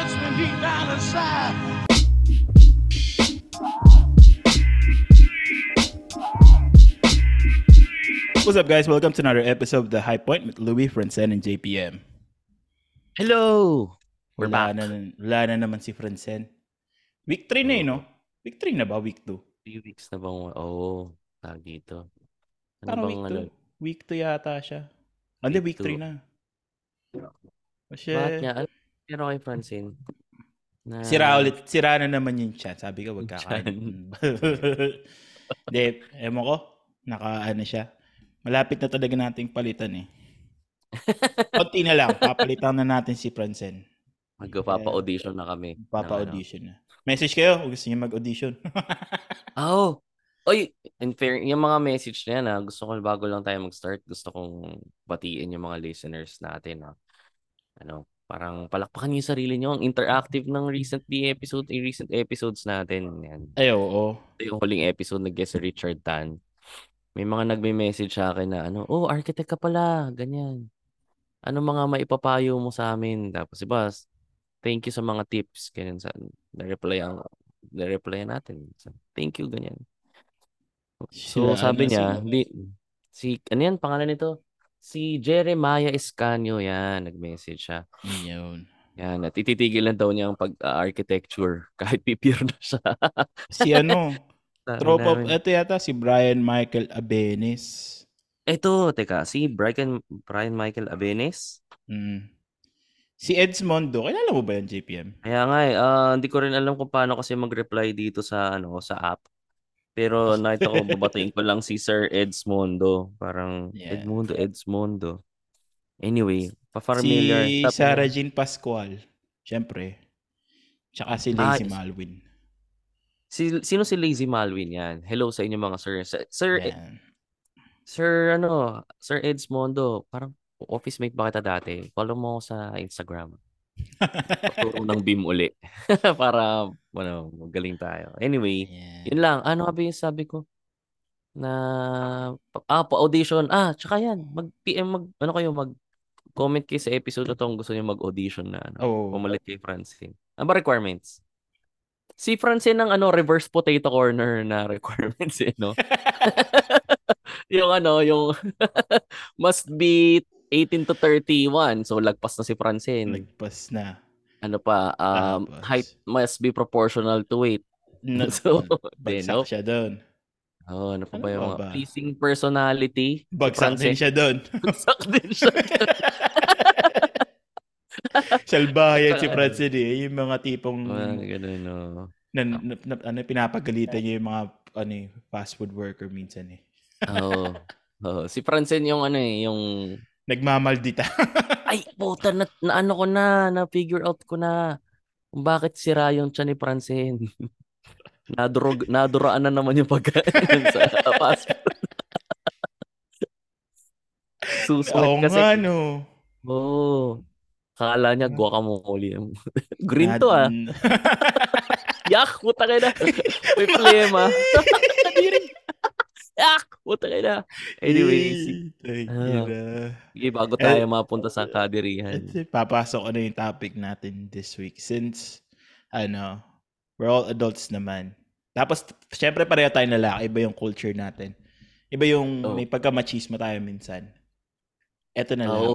touch me deep down inside. What's up, guys? Welcome to another episode of The High Point with Louis, Francen, and JPM. Hello! We're Wala back. na, wala na naman si Francen. Week 3 na eh, no? Week 3 na ba? Week 2? Few weeks na bang, oo, oh, tag dito. Ano Parang bang week ano? 2. Week 2 yata siya. Hindi, week Week 3 two. na. Kasi, Bakit nga? Ano pero kay Francine? Na, sira ulit. Sira na naman yung chat. Sabi ko, wag Yung kakain. Hindi, ewan ko. Naka, ano siya. Malapit na talaga nating palitan eh. Konti na lang. Papalitan na natin si Francen. Magpapa-audition na kami. ng Papa-audition na. Message kayo kung gusto niyo mag-audition. Ano. Oh! Oy, in fair, yung mga message na yan, ah, gusto ko bago lang tayo mag-start, gusto kong batiin yung mga listeners natin. Ah. Ano, parang palakpakan niyo yung sarili niyo. Ang interactive ng recently episode, yung recent episodes natin. Yan. Ay, oo. Ito yung huling episode nag-guest si Richard Tan. May mga nagme-message sa akin na ano, oh, architect ka pala, ganyan. Ano mga maipapayo mo sa amin? Tapos iba, thank you sa mga tips. Ganyan sa, na-reply ang, na-reply natin. So, thank you, ganyan. So, Sila, sabi ano, niya, si- di, si, ano yan, pangalan nito? Si Jeremiah Escanio, yan, nag-message siya. Yun. Yan, at ititigil lang daw niya ang pag-architecture kahit pipir na siya. Si ano, tropa, ito yata si Brian Michael Abenes. Ito, teka, si Brian, Brian Michael Abenes. Mm. Si Edsmondo, kilala mo ba yan, JPM? Kaya nga eh, ah, hindi ko rin alam kung paano kasi mag-reply dito sa ano sa app. Pero nakita ko, babatiin ko lang si Sir Edsmondo. Parang Yeah. Edmundo, Edsmondo. Anyway, pa-familiar. Si Tap- Sarah Jean Pascual. Siyempre. Tsaka si Ah, Lazy is- Malwin. Si, sino si Lazy Malwin yan? Hello sa inyo mga sir. Sir, sir, Yan. sir ano, Sir Edsmondo, parang office mate ba kita dati? Follow mo sa Instagram. Paturo ng beam uli. Para, ano, magaling tayo. Anyway, Yan. Yun lang. Ano nga ba yung sabi ko? Na, ah, pa-audition. Ah, tsaka yan. Mag-PM, mag, ano kayo, mag-comment kayo sa episode na to kung gusto niyo mag-audition na, ano, Oo. pumalit kay Francine. Ano ba requirements? Si Francine ng ano, reverse potato corner na requirements eh, no? yung ano, yung must be 18 to 31. So, lagpas na si Francine. Lagpas na. Ano pa, um, height must be proportional to weight. Na, So, bagsak no? siya doon. Oh, ano pa Ano ba yung ba? pleasing personality? Bagsak din Francine. siya doon. Bagsak din siya. Salbayan si Francine eh. Yung mga tipong Mga ganun, no. na, na, na- ano, pinapagalitan niya yung mga ano, eh, fast food worker minsan eh. Oo. Oh. Si Francine yung ano eh, yung Nagmamaldita. ay, puta, na, na ano ko na, na figure out ko na kung bakit sira yung tiyan ni Francine. Nadurog, naduraan na naman yung pagkain sa food. Susunod Oo kasi. nga no. Oo. Kala niya guacamole. Green to ah. Yak, puta ka na. May problema. Kadiri. Yak, puta ka na. Anyway, si- Ay, ina. sige, bago tayo mapunta sa kadirihan. Ito, papasok ko na yung topic natin this week since ano, we're all adults naman. Tapos, syempre pareho tayo lalaki, iba yung culture natin. Iba yung Oo. may pagka-machismo tayo minsan. Eto na lang.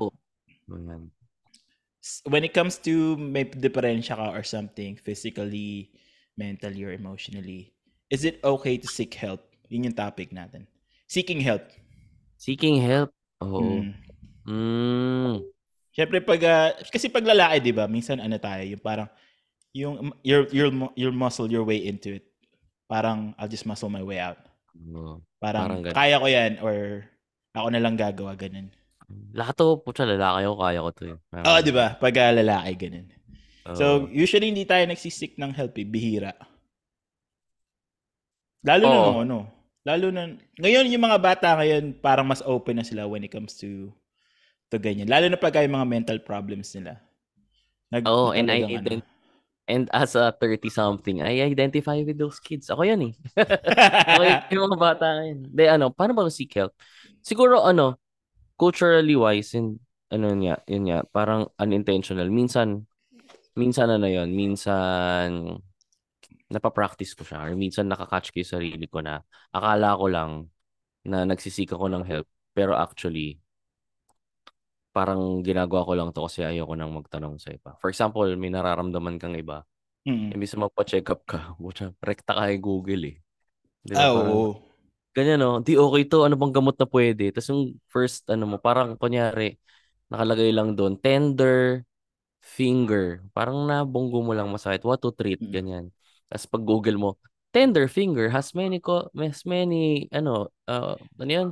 S- When it comes to may diferensya ka or something, physically, mentally, or emotionally, is it okay to seek help? Yun yung topic natin. Seeking help. Seeking help. Oo. Mm. Mm. Syempre pag ah, kasi pag lalaki 'di ba, minsan ano tayo, yung parang yung your your your muscle your way into it. Parang I'll just muscle my way out. Oo. Parang, Parang ganun. kaya ko 'yan or ako na lang gagawa ganun. Lahat to, putya, lalaki ako, kaya ko to eh. Oo, 'di ba? Pag ah, lalaki ganun. Oo. So, usually hindi tayo nagsisik ng help, eh, bihira. Lalo na Oo. nung ano, lalo na ngayon yung mga bata ngayon parang mas open na sila when it comes to to ganyan. Lalo na pag yung mga mental problems nila. Nag, Oo, and I talagang ano. ident- And as a 30-something, I identify with those kids. Ako yan eh. Ako yung mga bata ngayon. De, ano, paano ba seek help? Siguro, ano, culturally wise, and, ano niya, yun niya, parang unintentional. Minsan, minsan ano yun, minsan napapractice ko siya or minsan nakakatch ko yung sarili ko na akala ko lang na nagsisika ko ng help pero actually parang ginagawa ko lang to kasi ayoko nang magtanong sa iba. For example, may nararamdaman kang iba. Mm. Imbis na magpa-check up ka, butya, rekta ka kay Google eh. Di ba? Ah, Parang, oo. ganyan no, di okay to, ano bang gamot na pwede? Tapos yung first, ano mo, parang kunyari, nakalagay lang doon, tender finger. Parang nabunggo mo lang masakit. What to treat? Ganyan. Tapos pag Google mo, tender finger has many, co- has many, ano, uh, ano yun?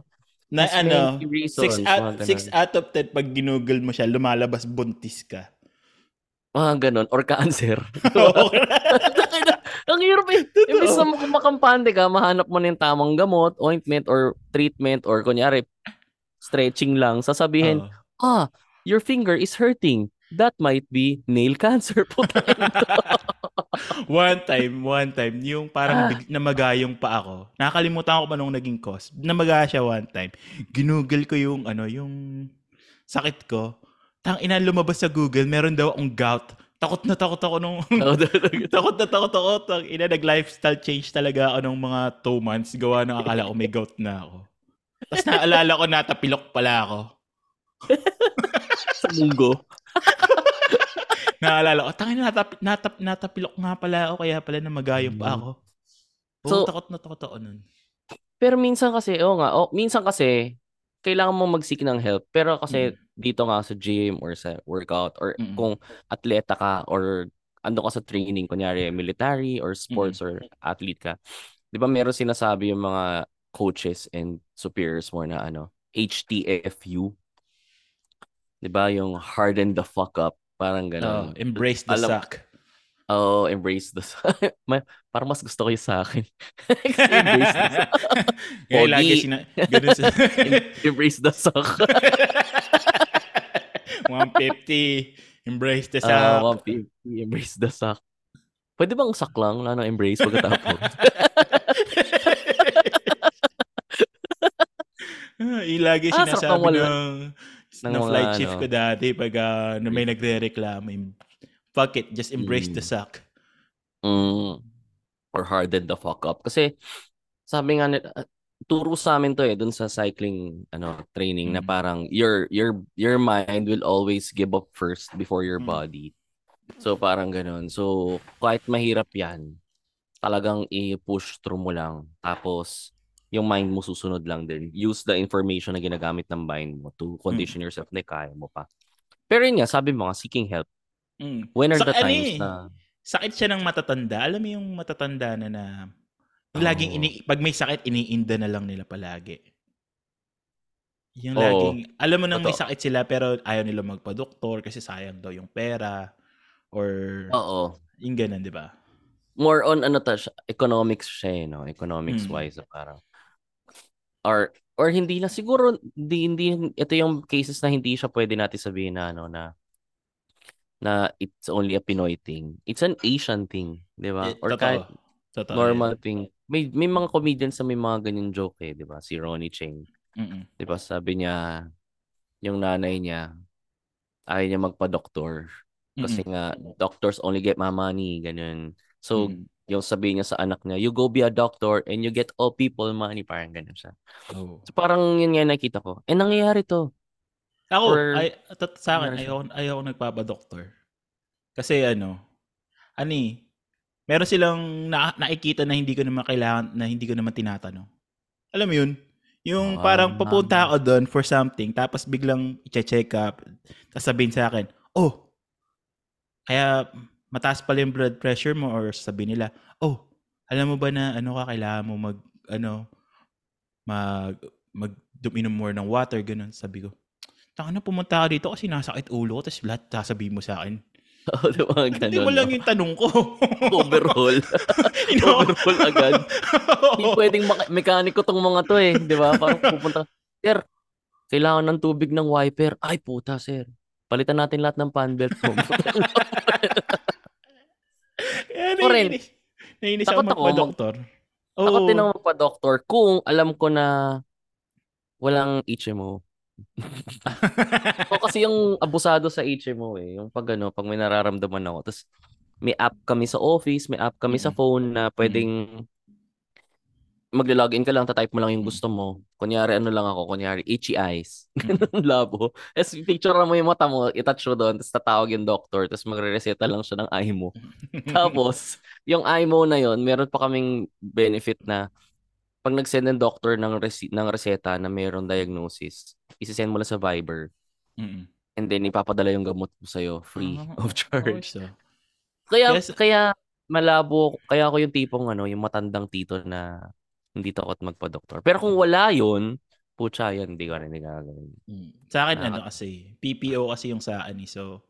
Na Has ano, many 6 reasons. out, six ganun. out of 10 pag ginugol mo siya, lumalabas buntis ka. Mga ganon. Or cancer. Ang hirap eh. Totoo. Imbis na mak- makampante ka, mahanap mo na yung tamang gamot, ointment, or treatment, or kunyari, stretching lang, sasabihin, Oo. ah, your finger is hurting. That might be nail cancer. Puta one time, one time, yung parang big, namagayong pa ako. Nakakalimutan ko pa nung naging cause. Namaga siya one time. Ginugol ko yung, ano, yung sakit ko. Tang ina lumabas sa Google, meron daw akong gout. Takot na takot ako nung... takot na takot ako. Tang ina, nag-lifestyle change talaga ako nung mga two months. Gawa ng akala ko may gout na ako. Tapos naalala ko, natapilok pala ako. sa munggo. Naalala ko, tangin natap, natap, natapilok nga pala ako, kaya pala namagayong pa Mm. ako. Oo, So- takot na takot ako nun. Pero minsan kasi, oo nga, oh, minsan kasi, kailangan mo mag-seek ng help. Pero kasi dito nga sa gym or sa workout or Mm. kung atleta ka or ando ka sa training, kunyari military or sports or athlete ka, di ba meron sinasabi yung mga coaches and superiors mo na ano, HTFU. Di ba yung harden the fuck up. Parang Oh, ganun. embrace the Alam- suck. Oh, embrace the Ma- Parang mas gusto ko yung sa akin. Embrace the Kaya lagi Pogi. sina... Ganun sa... embrace the suck. 150. Embrace the Ah, suck. 150, embrace the suck. Pwede bang suck lang? Wala nang embrace pagkatapos. Ah, Ilagi Ah, sarap sinasabi ng. Ng, ng mga flight chief ano. ko dati pag ah, na may nagre-reklamo. Fuck it, just embrace the Mm. suck. mm. Or harden the fuck up. Kasi, sabi nga, nila- ah, turo sa amin to eh, dun sa cycling ano training na Mm. parang your your your mind will always give up first before your Mm. body. So parang ganun. So kahit mahirap 'yan, talagang i-push through mo lang. Tapos yung mind mo susunod lang din. Use the information na ginagamit ng mind mo to condition yourself na kaya mo pa. Pero yun nga, sabi mo nga, seeking help. Mm. When are Sa- the ano times eh, na... Sakit siya ng matatanda. Alam mo yung matatanda na na laging Oo. ini pag may sakit iniinda na lang nila palagi. Yung Oo. laging alam mo nang may Totoo. sakit sila pero ayaw nila magpa-doktor kasi sayang daw yung pera or Oo. yung ganun, di ba? More on ano ta, economics siya eh, no? Economics Mm. wise, parang... Or or hindi lang siguro hindi hindi ito yung cases na hindi siya pwede natin sabihin na ano na na it's only a Pinoy thing. It's an Asian thing, 'di ba? Eh, Or totoo. kahit Totoo. normal thing. May may mga comedians na may mga ganyan joke eh, 'di ba? Si Ronnie Cheng. Mm-mm. 'di ba? Sabi niya yung nanay niya ayaw niya magpa-doktor kasi nga doctors only get my money, ganun. So Mm. Yung sabi niya sa anak niya, you go be a doctor and you get all people money, parang ganun siya. Oh. So parang yun nga nakita ko. Eh nangyayari to. Ako, Or- ay, tat- sa akin, ayaw, ayaw ko nagpapadoktor. Kasi ano, ani, meron silang na, nakikita na hindi ko naman kailangan, na hindi ko naman tinatanong. Alam mo yun? Yung Ah. parang papunta ako doon for something, tapos biglang i-check up, tapos sabihin sa akin, oh, kaya mataas pala yung blood pressure mo or sabihin nila, oh, alam mo ba na ano ka, kailangan mo mag, ano, mag, mag, uminom more ng water, ganun. Sabi ko, Taka na pumunta ka dito kasi nasakit ulo ko, tapos lahat sasabihin mo sa akin. Oo, di ba ganun? Hindi mo lang yung tanong ko. Overhaul. Ino- Overhaul agad. Hindi pwedeng maka- mekaniko tong mga to eh. Di ba? Parang pupunta, Sir, kailangan ng tubig ng wiper. Ay, puta, sir. Palitan natin lahat ng fan belt mo. Kaya naiinis. Naiinis ako magpa-doktor. Oo. Takot din ako magpa-doktor kung alam ko na walang HMO. Ako kasi yung abusado sa HMO eh. Yung pag ano, pag may nararamdaman ako. Tapos may app kami sa office, may app kami sa Mm-mm. phone na pwedeng maglo-login ka lang, tatype mo lang yung gusto mo. Kunyari ano lang ako, kunyari itchy eyes. Ganun labo. Tapos picture mo yung mata mo, itouch mo doon, tapos tatawag yung doctor, tapos magre-reseta lang siya ng eye mo. Tapos, yung eye mo na yon meron pa kaming benefit na pag nag-send ng doctor ng, resi- ng reseta na mayroong diagnosis, isi-send mo lang sa Viber. Mm-mm. And then, ipapadala yung gamot mo sa'yo, free Ah, of charge. so. Kaya, Yes. kaya malabo, kaya ako yung tipong ano, yung matandang tito na hindi takot magpa-doktor. Pero kung wala yun, putya yan, hindi ko rin gagawin. Mm. Sa akin, Nakaka- ano kasi, PPO kasi yung sa akin eh. So,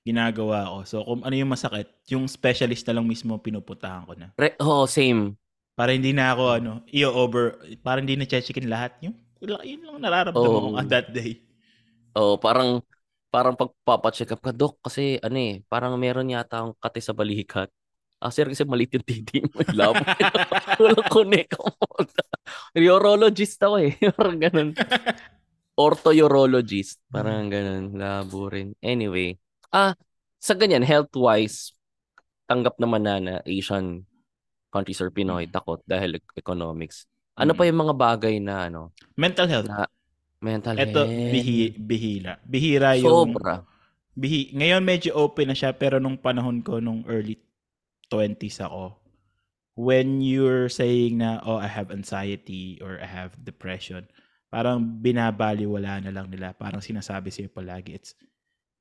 ginagawa ko. So, kung ano yung masakit, yung specialist na lang mismo pinupuntahan ko na. Re- oh, same. Para hindi na ako, ano, i-over, para hindi na checkin lahat. Yung, yun lang nararamdaman ko Oh. on that day. Oh, parang parang pagpapacheck up ka, Dok, kasi ano eh, parang meron yata akong kate sa balikat. Ah, sir, kasi maliit yung titi mo. Labo. Walang connect ako. Urologist ako eh. Parang ganun. Ortho-urologist. Parang ganun. Labo rin. Anyway. Ah, sa ganyan, health-wise, tanggap naman na na Asian countries or Pinoy Mm. takot dahil economics. Ano pa Mm. yung mga bagay na ano, Mental health. na mental Ito, health? bihi, bihila. Bihira yung... Sobra. Bihi, ngayon medyo open na siya, pero nung panahon ko, nung early 20s ako, when you're saying na, oh, I have anxiety or I have depression, parang binabaliwala na lang nila. Parang sinasabi sa'yo palagi, it's,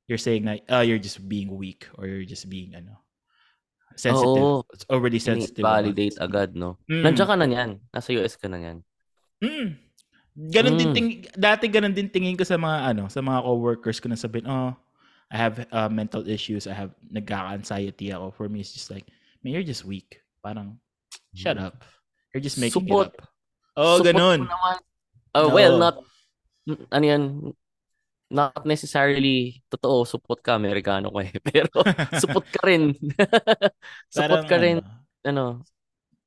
you're saying na, oh, you're just being weak or you're just being, ano, sensitive. Oo. It's already sensitive. about validate it. agad, no? Mm. Nandiyan ka na niyan. Nasa US ka na niyan. Mm. Ganon din Mm. ting dati ganon din tingin ko sa mga ano, sa mga coworkers ko na sabihin, "Oh, I have uh, mental issues. I have nagka-anxiety ako." For me it's just like, "Man, you're just weak." Parang shut up. You're just making Support. it up. Oh, Support naman. Uh, well, Oo. not, ano yan, not necessarily totoo, support ka, Amerikano ko eh. Pero, support ka rin. support Parang ka rin, ano, ano,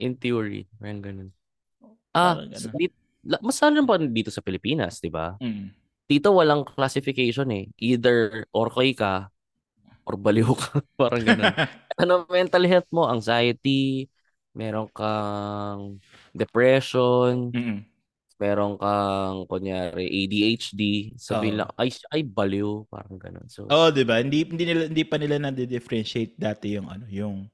in theory. Parang ganun. Ah, Parang ganun. dit, la- mas lalo pa dito sa Pilipinas, di ba? mm. Dito walang classification eh. Either okay ka or baliw ka. Parang ganun. ano mental health mo, anxiety, meron kang depression, Mm-mm. meron kang kunyari ADHD, sabihin Oo. lang ay ay baliw, parang ganun. So Oh, 'di ba? Hindi hindi nila hindi pa nila na-differentiate dati yung ano, yung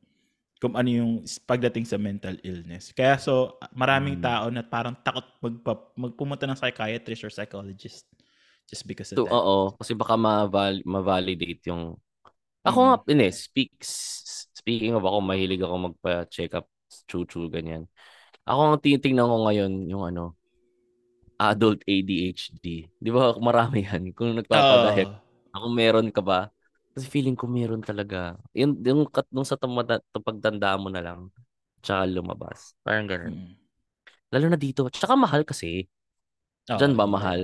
kung ano yung pagdating sa mental illness. Kaya so maraming Mm. tao na parang takot magpa, magpumunta ng psychiatrist or psychologist just because of so that. oo, kasi baka ma-val- ma-validate yung Ako nga, Mm. ine, speak, s- speaking of ako, mahilig ako magpa-check up, chu-chu, ganyan. Ako ang tinitingnan ko ngayon, yung ano, adult ADHD. Di ba marami yan? Kung nagpapadahit, Oo. ako meron ka ba? Kasi feeling ko meron talaga. Yung, yung kat nung sa tumada, pagtanda mo na lang, tsaka lumabas. Parang ganun. Mm. Lalo na dito. Tsaka mahal kasi. Oo, Diyan ba yun mahal?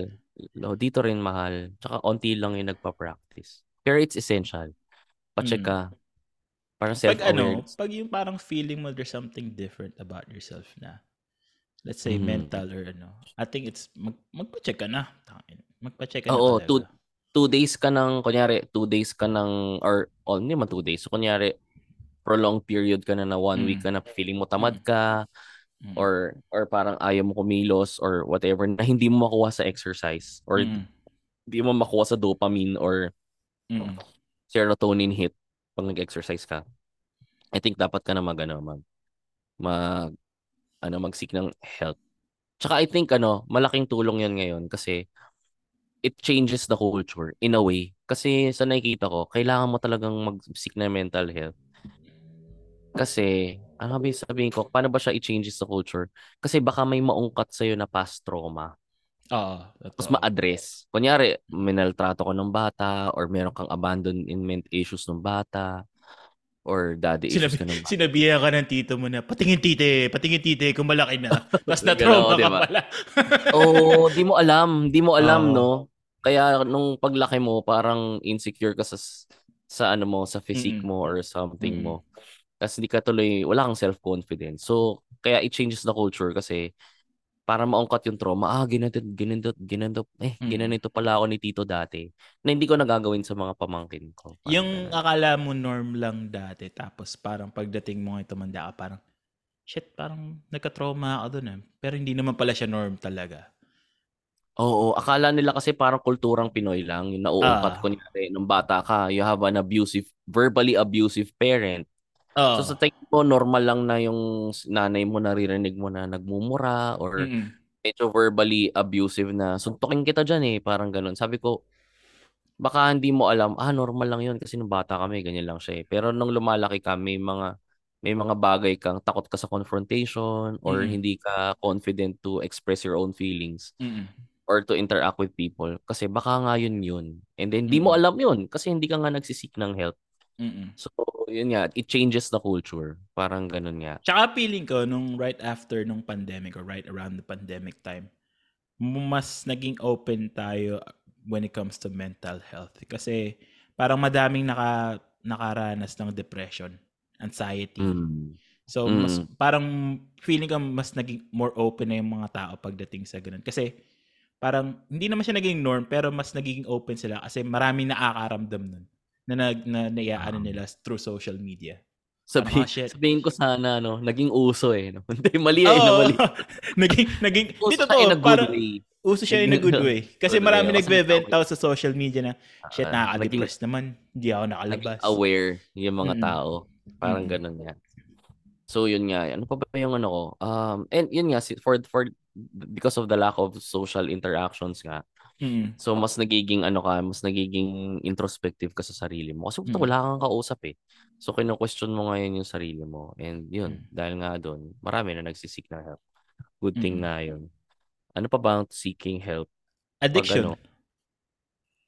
No, dito rin mahal. Tsaka onti lang yung nagpa-practice. Pero it's essential. Pa-check Mm. ka. Parang Pag ano, pag yung parang feeling mo there's something different about yourself na let's say Mhm. mental or ano, I think it's mag, magpa-check ka na. Magpa-check ka Oo, na two, talaga. two days ka ng, kunyari, two days ka ng, or, oh, hindi man two days. So, kunyari, prolonged period ka na na one Mm. week ka na feeling mo tamad ka, Mm. or, or parang ayaw mo kumilos, or whatever, na hindi mo makuha sa exercise, or Mm. hindi mo makuha sa dopamine, or Mm. Serotonin hit pag nag-exercise ka. I think dapat ka na mag, ano, mag, mag, ano, mag-seek ng help. Tsaka I think, ano, malaking tulong yan ngayon kasi it changes the culture in a way. Kasi sa nakikita ko, kailangan mo talagang mag-seek ng mental health. Kasi, ano ba sabihin ko, paano ba siya i-changes the culture? Kasi baka may maungkat sa'yo na past trauma. Oo, Tapos ma-address. Kunyari, minaltrato ka ng bata or meron kang abandonment issues ng bata or daddy issues Sinabi, ka ng bata. sinabihan ka ng tito mo na, patingin tite, patingin tite, kung malaki na. Tapos na-trauma di ka ba? pala. Oo, di mo alam. Di mo alam, Oo. no? Kaya nung paglaki mo, parang insecure ka sa, sa ano mo, sa physique Mm-mm. mo or something Mm-mm. mo. Kasi hindi ka tuloy, wala kang self-confidence. So, kaya it changes the culture kasi para maungkat yung trauma. Ah, ginanito, ginanito, ginanito. Eh, Mm. ginanito pala ako ni Tito dati. Na hindi ko nagagawin sa mga pamangkin ko. Parang Yung akala mo norm lang dati, tapos parang pagdating mo ngayon tumanda ka, parang, shit, parang nagka-trauma ako dun eh. Pero hindi naman pala siya norm talaga. Oo, akala nila kasi parang kulturang Pinoy lang. Yung nauungkat Ah. kunyari, nung bata ka, you have an abusive, verbally abusive parent. Oo. So sa tingin mo, normal lang na yung nanay mo naririnig mo na nagmumura or Mm-mm. medyo verbally abusive na suntukin kita dyan eh, parang ganun. Sabi ko, baka hindi mo alam, ah, normal lang yun kasi nung bata kami, ganyan lang siya eh. Pero nung lumalaki ka, may mga, may mga bagay kang takot ka sa confrontation or Mm-mm. hindi ka confident to express your own feelings Mm-mm. or to interact with people kasi baka nga yun yun. And then, hindi mo alam yun kasi hindi ka nga nagsisik ng help. Mm-mm. So, yun nga, it changes the culture. Parang ganun nga. Tsaka feeling ko, nung right after nung pandemic or right around the pandemic time, mas naging open tayo when it comes to mental health. Kasi parang madaming naka, nakaranas ng depression, anxiety. Mm. So, mas, Mm. parang feeling ko mas naging more open na yung mga tao pagdating sa ganun. Kasi parang hindi naman siya naging norm pero mas naging open sila kasi maraming nakakaramdam nun na nag na naiaano Ah. nila through social media. Sabi, shit. sabihin ko sana, no, naging uso eh. No? Hindi, mali eh, na Oo. mali. naging naging Uso dito to parang way. uso siya in a good way. Kasi Good marami nagbe-vent out sa social media na shit Ah, nakaka-depress naman. Hindi ako nakalabas. aware yung mga Mm-mm. tao. Parang Mm-mm. ganun nga. So yun nga, ano pa ba yung ano ko? Um, and yun nga, si- for, for, because of the lack of social interactions nga, Mm. so mas nagiging ano ka, mas nagiging introspective ka sa sarili mo. Kasi Mm. wala kang kausap eh. So kino-question mo ngayon yung sarili mo. And yun, Mm. dahil nga doon, marami na nagsisik ng help. Good thing Mm. nga yun. Ano pa ba ang seeking help? Addiction. ano,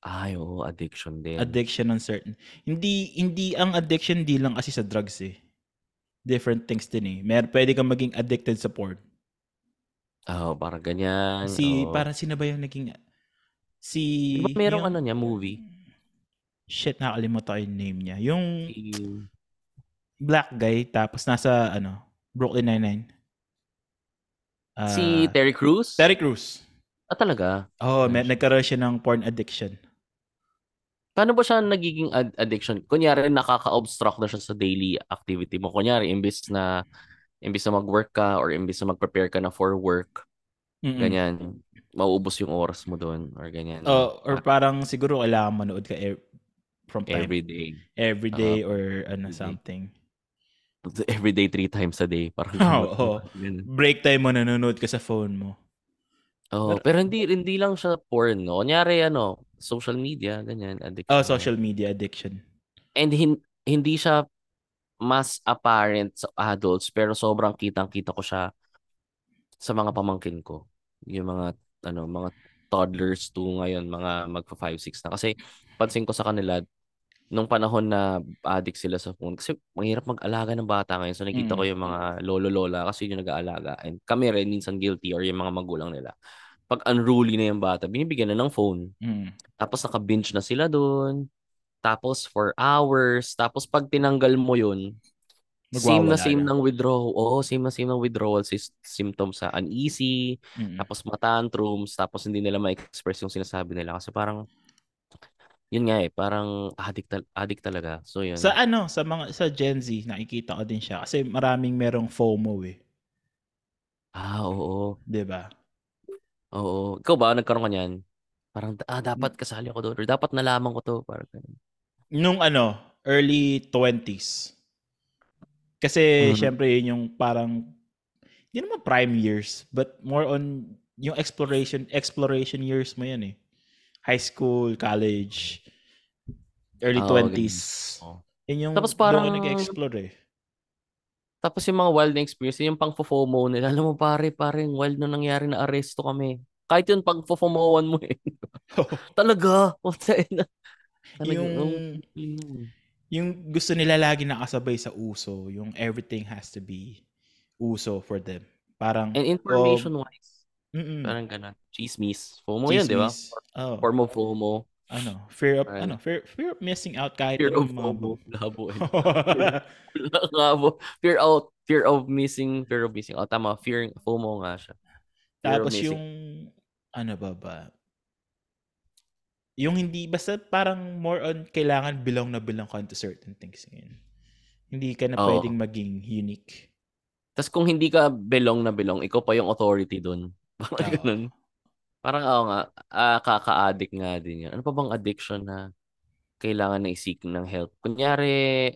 Ay, oo, addiction din. addiction on certain. Hindi hindi ang addiction di lang kasi sa drugs eh. Different things din eh. Mer pwede kang maging addicted sa porn. Oo, parang ganyan. Si oo. parang sino ba yung naging si Di ba merong yung- ano niya, movie? Shit, nakalimutan ko yung name niya. Yung Si, black guy tapos nasa ano, Brooklyn Nine-Nine. Ah, si Terry Crews? Terry Crews. Ah, talaga? Oh, may, nagkaroon siya ng porn addiction. Paano ba siya nagiging ad- addiction? Kunyari, nakaka-obstruct na siya sa daily activity mo. Kunyari, imbis na imbis na mag-work ka or imbis na mag-prepare ka na for work, Mm-mm. ganyan, mauubos yung oras mo doon or ganyan. Oh, or parang siguro kailangan manood ka e- from time every day. every day or ano every day. something. Every day, three times a day. Parang Oo. ganun. Break time mo nanonood ka sa phone mo. Oo, pero hindi hindi lang siya porn, no? Kunyari, ano, social media, ganyan, addiction. Oh, social media addiction. And hin- hindi siya mas apparent sa adults, pero sobrang kitang-kita ko siya sa mga pamangkin ko. Yung mga, ano, mga toddlers to ngayon, mga magpa 5, 6 na. Kasi, pansin ko sa kanila, nung panahon na addict sila sa phone, kasi mahirap mag-alaga ng bata ngayon. So, nakita Mm. ko yung mga lolo-lola kasi yun yung nag-aalaga. And kami rin, minsan guilty or yung mga magulang nila. Pag unruly na yung bata, binibigyan na ng phone. Mm. Tapos naka-binge na sila doon. Tapos for hours. Tapos pag tinanggal mo yun, same na same na. ng withdrawal. Oo, same na same ng withdrawal sys- symptoms sa uneasy, Mm. tapos matantrums, tapos hindi nila ma-express yung sinasabi nila kasi parang yun nga eh, parang addict, tal- addict talaga. So yun. Sa ano, sa mga sa Gen Z, nakikita ko din siya kasi maraming merong FOMO eh, ah, oo. 'di ba? Oo. Ikaw ba, nagkaroon ka niyan? Parang, ah, dapat kasali ako doon. Or dapat nalaman ko to. Parang. Nung ano, early 20s. Kasi Mhm. syempre yun yung parang hindi naman prime years, but more on yung exploration exploration years mo yan eh. High school, college, early Oo, 20s. Oo. Yun yung Tapos parang nag-explore eh. Tapos yung mga wild na experience, yung pang FOMO nila, alam mo pare, pare, yung wild na nangyari na aresto kami. Kahit yun pag FOMOan mo eh. Talaga. Puta ina. Talaga, yung oh. Yung gusto nila lagi nakasabay sa uso, yung everything has to be uso for them. Parang And information-wise, mm parang ganun. Chismis. FOMO yun, di ba? Oh, Form of FOMO. ano, fear of Ayun. ano, fear fear of missing out kahit Fear of FOMO. Labo. eh. Labo. Fear out. Fear of missing. Fear of missing out. Tama. Fear. FOMO nga siya. Tapos missing. yung, ano ba ba? Yung hindi, basta parang more on kailangan belong na belong ka to certain things. Yun. Hindi ka na Oo. pwedeng maging unique. Tapos kung hindi ka belong na belong, ikaw pa yung authority dun. Parang Oo. ganun. Parang ako nga, ah, kaka-addict nga din yun. Ano pa bang addiction na kailangan na i-seek ng help? Kunyari,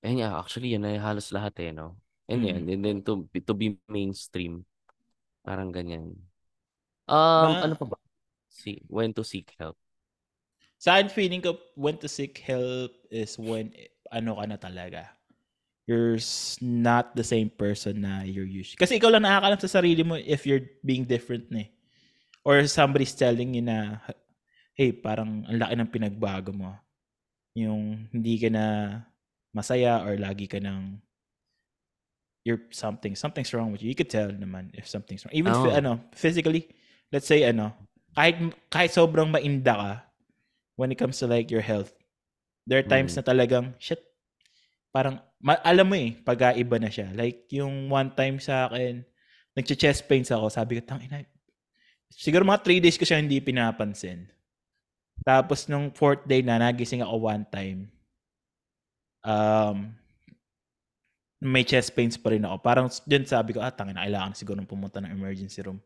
eh nga, actually, yun ay halos lahat eh, no? And Mm. yan, and then to, to be mainstream. Parang ganyan. Um, Ma- ano pa ba? See, when to seek help. Sa akin, feeling ko, when to seek help is when, ano ka na talaga. You're not the same person na you're usually. Kasi ikaw lang nakakalam sa sarili mo if you're being different na eh. Or somebody's telling you na, hey, parang ang laki ng pinagbago mo. Yung hindi ka na masaya or lagi ka ng you're something something's wrong with you. You could tell naman if something's wrong. Even Oo. phy- ano, physically, let's say ano, kahit kahit sobrang mainda ka when it comes to like your health. There are times Mm. na talagang shit. Parang ma- alam mo eh, pag iba na siya. Like yung one time sa akin, nagche-chest pains ako. Sabi ko, tang ina. Siguro mga three days ko siya hindi pinapansin. Tapos nung fourth day na, nagising ako one time. Um, may chest pains pa rin ako. Parang dun sabi ko, ah, tangin na, kailangan siguro pumunta ng emergency room.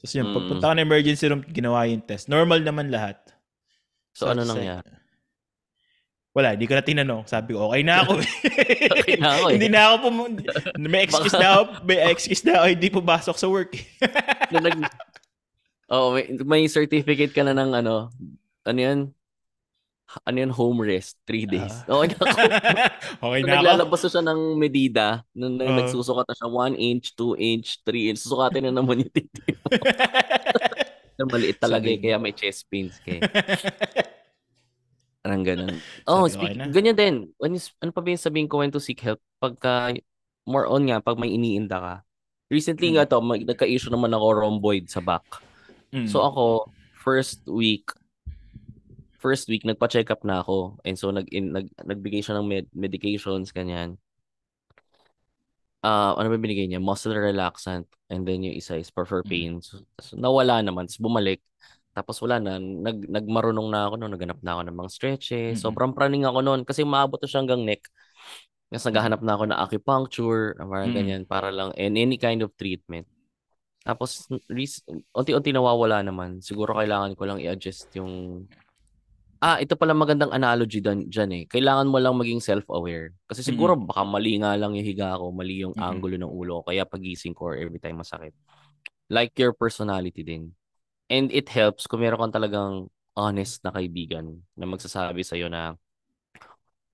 Tapos yun, Mm. pagpunta ko ng emergency room, ginawa yung test. Normal naman lahat. So, ano sa- nangyari? Wala, hindi ko na tinanong. Sabi ko, okay na ako. Okay na ako eh. hindi na ako pumunta. May excuse na ako, may excuse na ako, hindi pumasok sa work. na nag Oh, may, may certificate ka na ng ano, ano yan? Ano yan, home rest, three days. Ah. okay na ako. okay na ako. naglalabas na siya ng medida, nung nung Oo. nagsusukat na siya 1 inch, 2 inch, 3 inch, susukatin na naman yung titi mo. Maliit talaga eh, kaya may chest pains ka eh. Parang ganun. Oh, Sabi speak, okay na. ganyan din. When is, ano pa ba yung sabihin ko when to seek help? Pagka, more on nga, pag may iniinda ka. Recently Mm. nga to, mag, nagka-issue naman ako rhomboid sa back. Mm. So ako, first week, first week, nagpa-check up na ako. And so, nag, in, nag, nagbigay siya ng med- medications, ganyan. Ah, ano ba binigay niya? Muscle relaxant. And then yung isa is for, for Mm. pain. So, so, nawala naman. Tapos bumalik. Tapos wala na. Nag, nagmarunong na ako noon. Naghanap na ako ng mga stretches. Mm-mm. Sobrang praning ako noon. Kasi maabot na siya hanggang neck. Tapos naghahanap na ako ng acupuncture. Parang Mm-mm. ganyan. Para lang. And any kind of treatment. Tapos, unti-unti nawawala naman. Siguro kailangan ko lang i-adjust yung... Ah, ito pala magandang analogy dan, dyan eh. Kailangan mo lang maging self-aware. Kasi siguro baka mali nga lang yung higa ko, mali yung Mm-mm. angulo ng ulo ko, kaya pagising ko or every time masakit. Like your personality din. And it helps kung meron kang talagang honest na kaibigan na magsasabi sa'yo na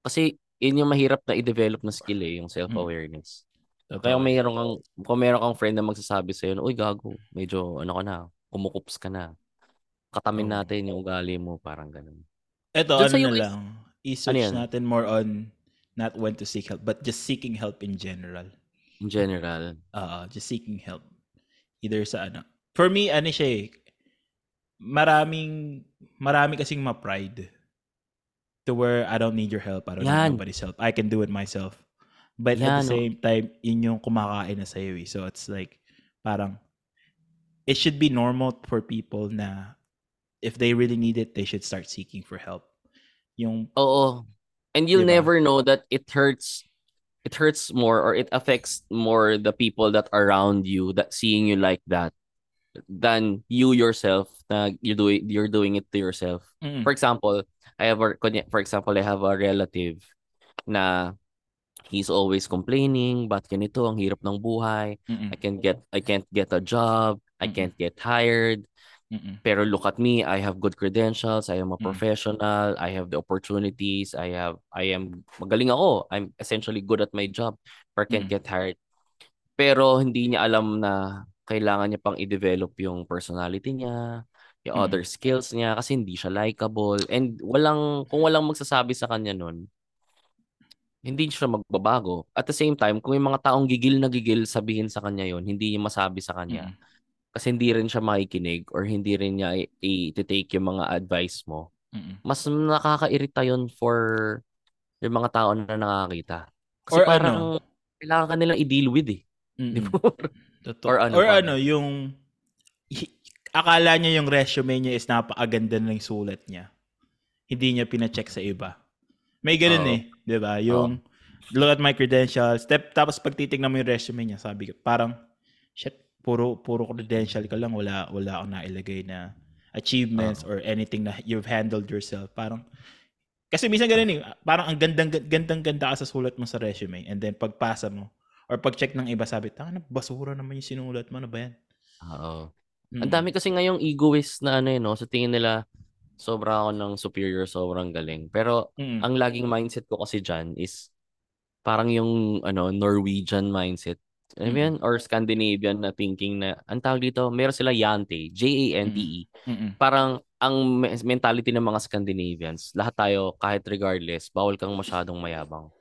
kasi yun yung mahirap na i-develop na skill eh, yung self-awareness. Totoo. Kaya kung mayroon kang kung meron kang friend na magsasabi sa iyo, "Uy, gago, medyo ano ka na, kumukups ka na. Katamin natin yung ugali mo, parang ganun." Ito, Dun ano na lang. I-switch yan? natin more on not when to seek help, but just seeking help in general. In general. Oo, just seeking help. Either sa ano. For me, ano siya eh, maraming, marami kasing ma-pride to where I don't need your help. I don't Yan. need nobody's help. I can do it myself. But at Yan, the oh. same time, yun yung kumakain na sa'yo eh. So it's like, parang, it should be normal for people na if they really need it, they should start seeking for help. Yung, Oo. And you'll Diba? never know that it hurts it hurts more or it affects more the people that are around you that seeing you like that than you yourself na you're doing you're doing it to yourself. mm, For example, I have a, for example, I have a relative na he's always complaining, ba't ganito, ang hirap ng buhay, mm, I can't get I can't get a job, I can't get hired, mm, pero look at me, I have good credentials, I am a Mm. professional, I have the opportunities, I have I am magaling ako, I'm essentially good at my job, but can't Mm. get hired. Pero hindi niya alam na kailangan niya pang i-develop yung personality niya, yung Mm. other skills niya kasi hindi siya likable and walang kung walang magsasabi sa kanya nun hindi siya magbabago. At the same time, kung may mga taong gigil na gigil sabihin sa kanya yon, hindi niya masabi sa kanya mm, kasi hindi rin siya makikinig or hindi rin niya i-take yung mga advice mo. mm. Mas nakakairita yun for yung mga tao na nakakita. Kasi Or parang ano, kailangan ka nilang i-deal with eh. Di Mm-mm. ba? Totoo. Or Or ano ano, pa? ano yung akala niya yung resume niya is napakaganda ng sulat niya. Hindi niya pina-check sa iba. May ganun Oo. eh, 'di ba? Yung look at my credentials, step tapos pag titingnan mo yung resume niya, sabi ko, parang shit, puro puro credential ka lang, wala wala kang nailagay na achievements or anything na you've handled yourself. Parang kasi minsan ganun eh, parang ang gandang gandang ganda ka sa sulat mo sa resume and then pagpasa mo or pag-check ng iba sabi, tanga na basura naman yung sinulat mo, ano ba yan? Oo. Mm. Ang dami kasi ngayong egoist na ano eh, no? Sa tingin nila, sobra ako ng superior, sobrang galing. Pero Mm. ang laging mindset ko kasi dyan is parang yung ano Norwegian mindset. Ano ba yan? Or Scandinavian na thinking na, ang tawag dito, meron sila Yante, J-A-N-T-E. Mm-mm. Parang ang me- mentality ng mga Scandinavians, lahat tayo, kahit regardless, bawal kang masyadong mayabang.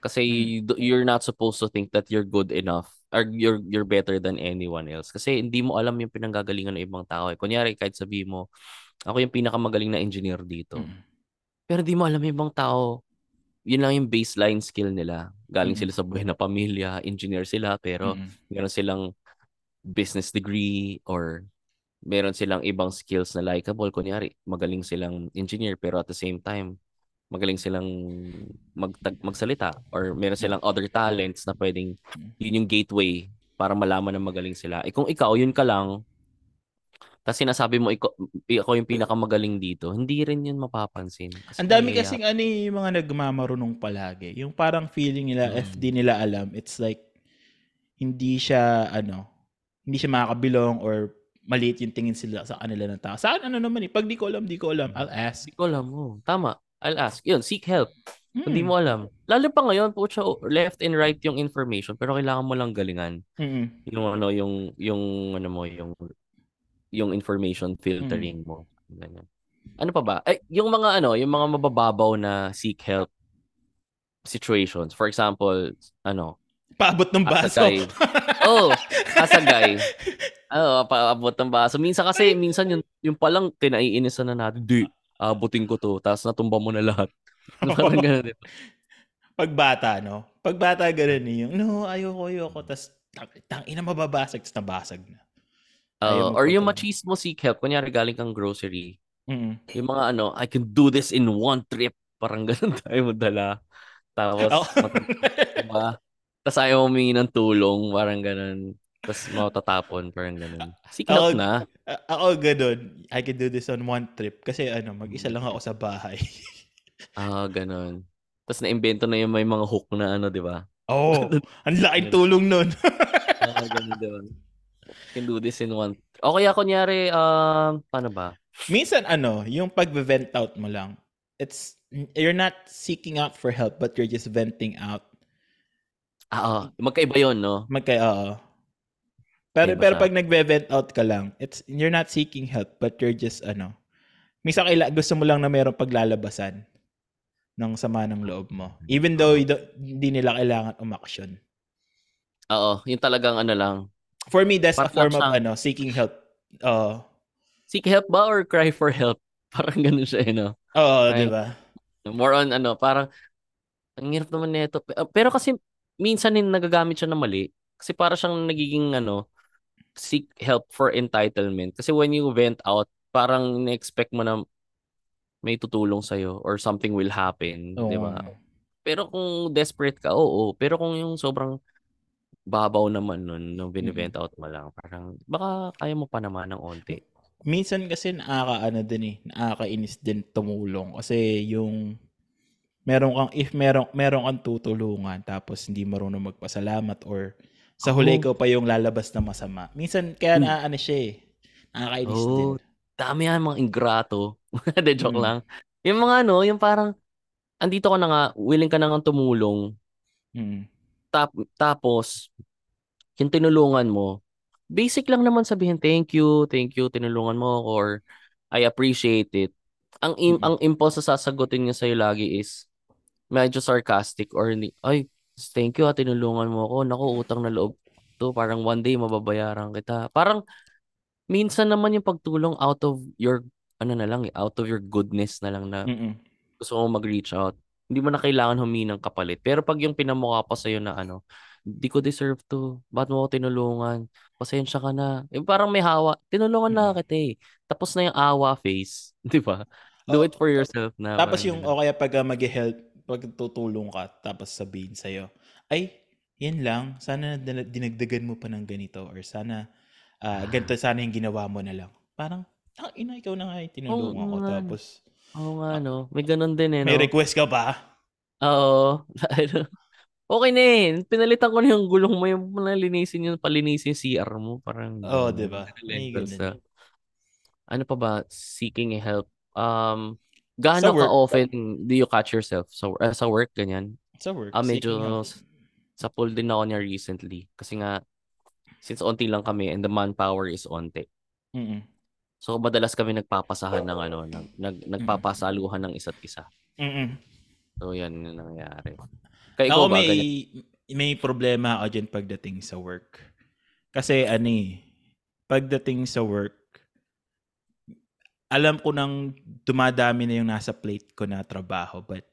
Kasi you- you're not supposed to think that you're good enough or you're you're better than anyone else. Kasi hindi mo alam yung pinanggagalingan ng ibang tao. Eh. Kunyari, kahit sabi mo, ako yung pinakamagaling na engineer dito. Mm. Pero di mo alam yung ibang tao, yun lang yung baseline skill nila. Galing Mm. sila sa buhay na pamilya, engineer sila, pero Mm-mm. meron silang business degree or meron silang ibang skills na likable. Kunyari, magaling silang engineer pero at the same time, magaling silang magtag magsalita or meron silang other talents na pwedeng yun yung gateway para malaman na magaling sila. Eh kung ikaw, yun ka lang, tapos sinasabi mo ikaw, ako yung pinakamagaling dito, hindi rin yun mapapansin. Ang dami nahiya- kasing ano eh, yung mga nagmamarunong palagi. Yung parang feeling nila, Mm. if di nila alam, it's like, hindi siya, ano, hindi siya makakabilong or maliit yung tingin sila sa kanila ng tao. Saan ano naman eh, pag di ko alam, di ko alam, I'll ask. Hindi ko alam mo. Tama. I'll ask. Yun, seek help. Kung Mm. di mo alam. Lalo pa ngayon, po left and right yung information, pero kailangan mo lang galingan. Mm-mm. Yung ano, yung, yung, ano mo, yung, yung information filtering mo. Ganyan. Ano pa ba? Eh, yung mga ano, yung mga mabababaw na seek help situations. For example, ano, Paabot ng baso. guy. oh, as a guy. Oo, paabot ng baso. Minsan kasi, minsan yung, yung palang kinaiinisan na natin, di, abutin ko to, tapos natumba mo na lahat. Parang ganun, di ba? Pagbata, no? Pagbata, ganun eh. Yung, no, ayoko, ayoko. Tapos, tang, tang ina mababasag, tapos nabasag na. Oo, or yung machismo seek help. Kunyari, galing kang grocery. Mm-mm. Yung mga ano, I can do this in one trip. Parang ganun tayo mo dala. Tapos, Ako. mat- diba? Tapos ayaw humingi ng tulong. Parang ganun. Tapos matatapon. Parang ganun. Ako- na. Ako ganun. I can do this on one trip. Kasi ano, mag-isa lang ako sa bahay. Ah, ganun. Tapos na-invento na yung may mga hook na ano, di ba? Oo. Oh, ang laking tulong nun. Ah, ganun, di ba? Can do this in one. O kaya kunyari, um, paano ba? Minsan ano, yung pag-vent out mo lang, it's, you're not seeking out for help, but you're just venting out. Ah, oo. magkaiba yun, no? Magkay, oo. Pero, pero pag nagve-vent out ka lang, it's, you're not seeking help, but you're just, ano, minsan kaila, gusto mo lang na mayroong paglalabasan ng sama ng loob mo. Even though hindi nila kailangan umaksyon. Oo, yung talagang ano lang. For me, that's a Parang form of, ano, seeking help. Oo. Seek help ba or cry for help? Parang ganun siya, eh, no? Oo, Right. di ba? More on ano, parang ang hirap naman nito. Uh, Pero kasi minsan din nagagamit siya na mali. Kasi para siyang nagiging ano, seek help for entitlement. Kasi when you vent out, parang na-expect mo na may tutulong sa'yo or something will happen, Oo. di ba? Pero kung desperate ka, oo. Pero kung yung sobrang babaw naman nun, nung binivent out mo lang, parang baka kaya mo pa naman ng onti. minsan kasi nakakaano din eh, nakakainis din tumulong kasi yung meron kang if meron meron kang tutulungan tapos hindi marunong magpasalamat or sa huli Oo. ikaw pa yung lalabas na masama. Minsan kaya Hmm. naaano siya eh. Nakakainis din. Oh, dami yan mga ingrato. De joke Mm. lang. Yung mga ano, yung parang andito ka na nga, willing ka na nga tumulong. Mm. Tap, tapos yung tinulungan mo, basic lang naman sabihin thank you, thank you, tinulungan mo ako or I appreciate it. Ang im- Mm. ang impulse na sasagutin niya sa'yo lagi is medyo sarcastic or hindi, ay, thank you ha, tinulungan mo ako. Naku, utang na loob to. Parang one day mababayaran kita. Parang minsan naman yung pagtulong out of your ano na lang, eh, out of your goodness na lang na Mm-mm. gusto mo mag-reach out. Hindi mo na kailangan humingi ng kapalit. Pero pag yung pinamukha pa sa'yo na ano, Di ko deserve to. Ba't mo ako tinulungan? Pasensya ka na. Eh, parang may hawa. Tinulungan na Mm. kita eh. Tapos na yung awa face. Di ba? Do Oh, it for yourself na. Tapos parang yung, o kaya pag uh, mag-help, pag tutulong ka, tapos sabihin sa'yo, ay, yan lang, sana dina- dinagdagan mo pa ng ganito, or sana, ah, ganito sana yung ginawa mo na lang. Parang, ang ina, ikaw na nga tinulungan ko. nga. Tapos, Oo nga, no? May ganun din eh, may no? request ka pa? Oo. okay na eh. Pinalitan ko na yung gulong mo yung linisin yung palinisin yung CR mo. Parang, Oo, ganun. di ba? May na. Ano pa ba? Seeking help. Um, Sa gaano ka often do you catch yourself? Sa, uh, sa work, ganyan? Sa work. Ah, medyo sa pool din ako niya recently. Kasi nga, since onti lang kami and the manpower is onti. Mm-mm. So, madalas kami nagpapasahan ng ano, nag, nag, nagpapasaluhan ng isa't isa. Mm-mm. So, yan yung nangyayari. Kaya ikaw Ako ba? may, Ganyan? may problema ako dyan pagdating sa work. Kasi ano eh, pagdating sa work, alam ko nang dumadami na yung nasa plate ko na trabaho but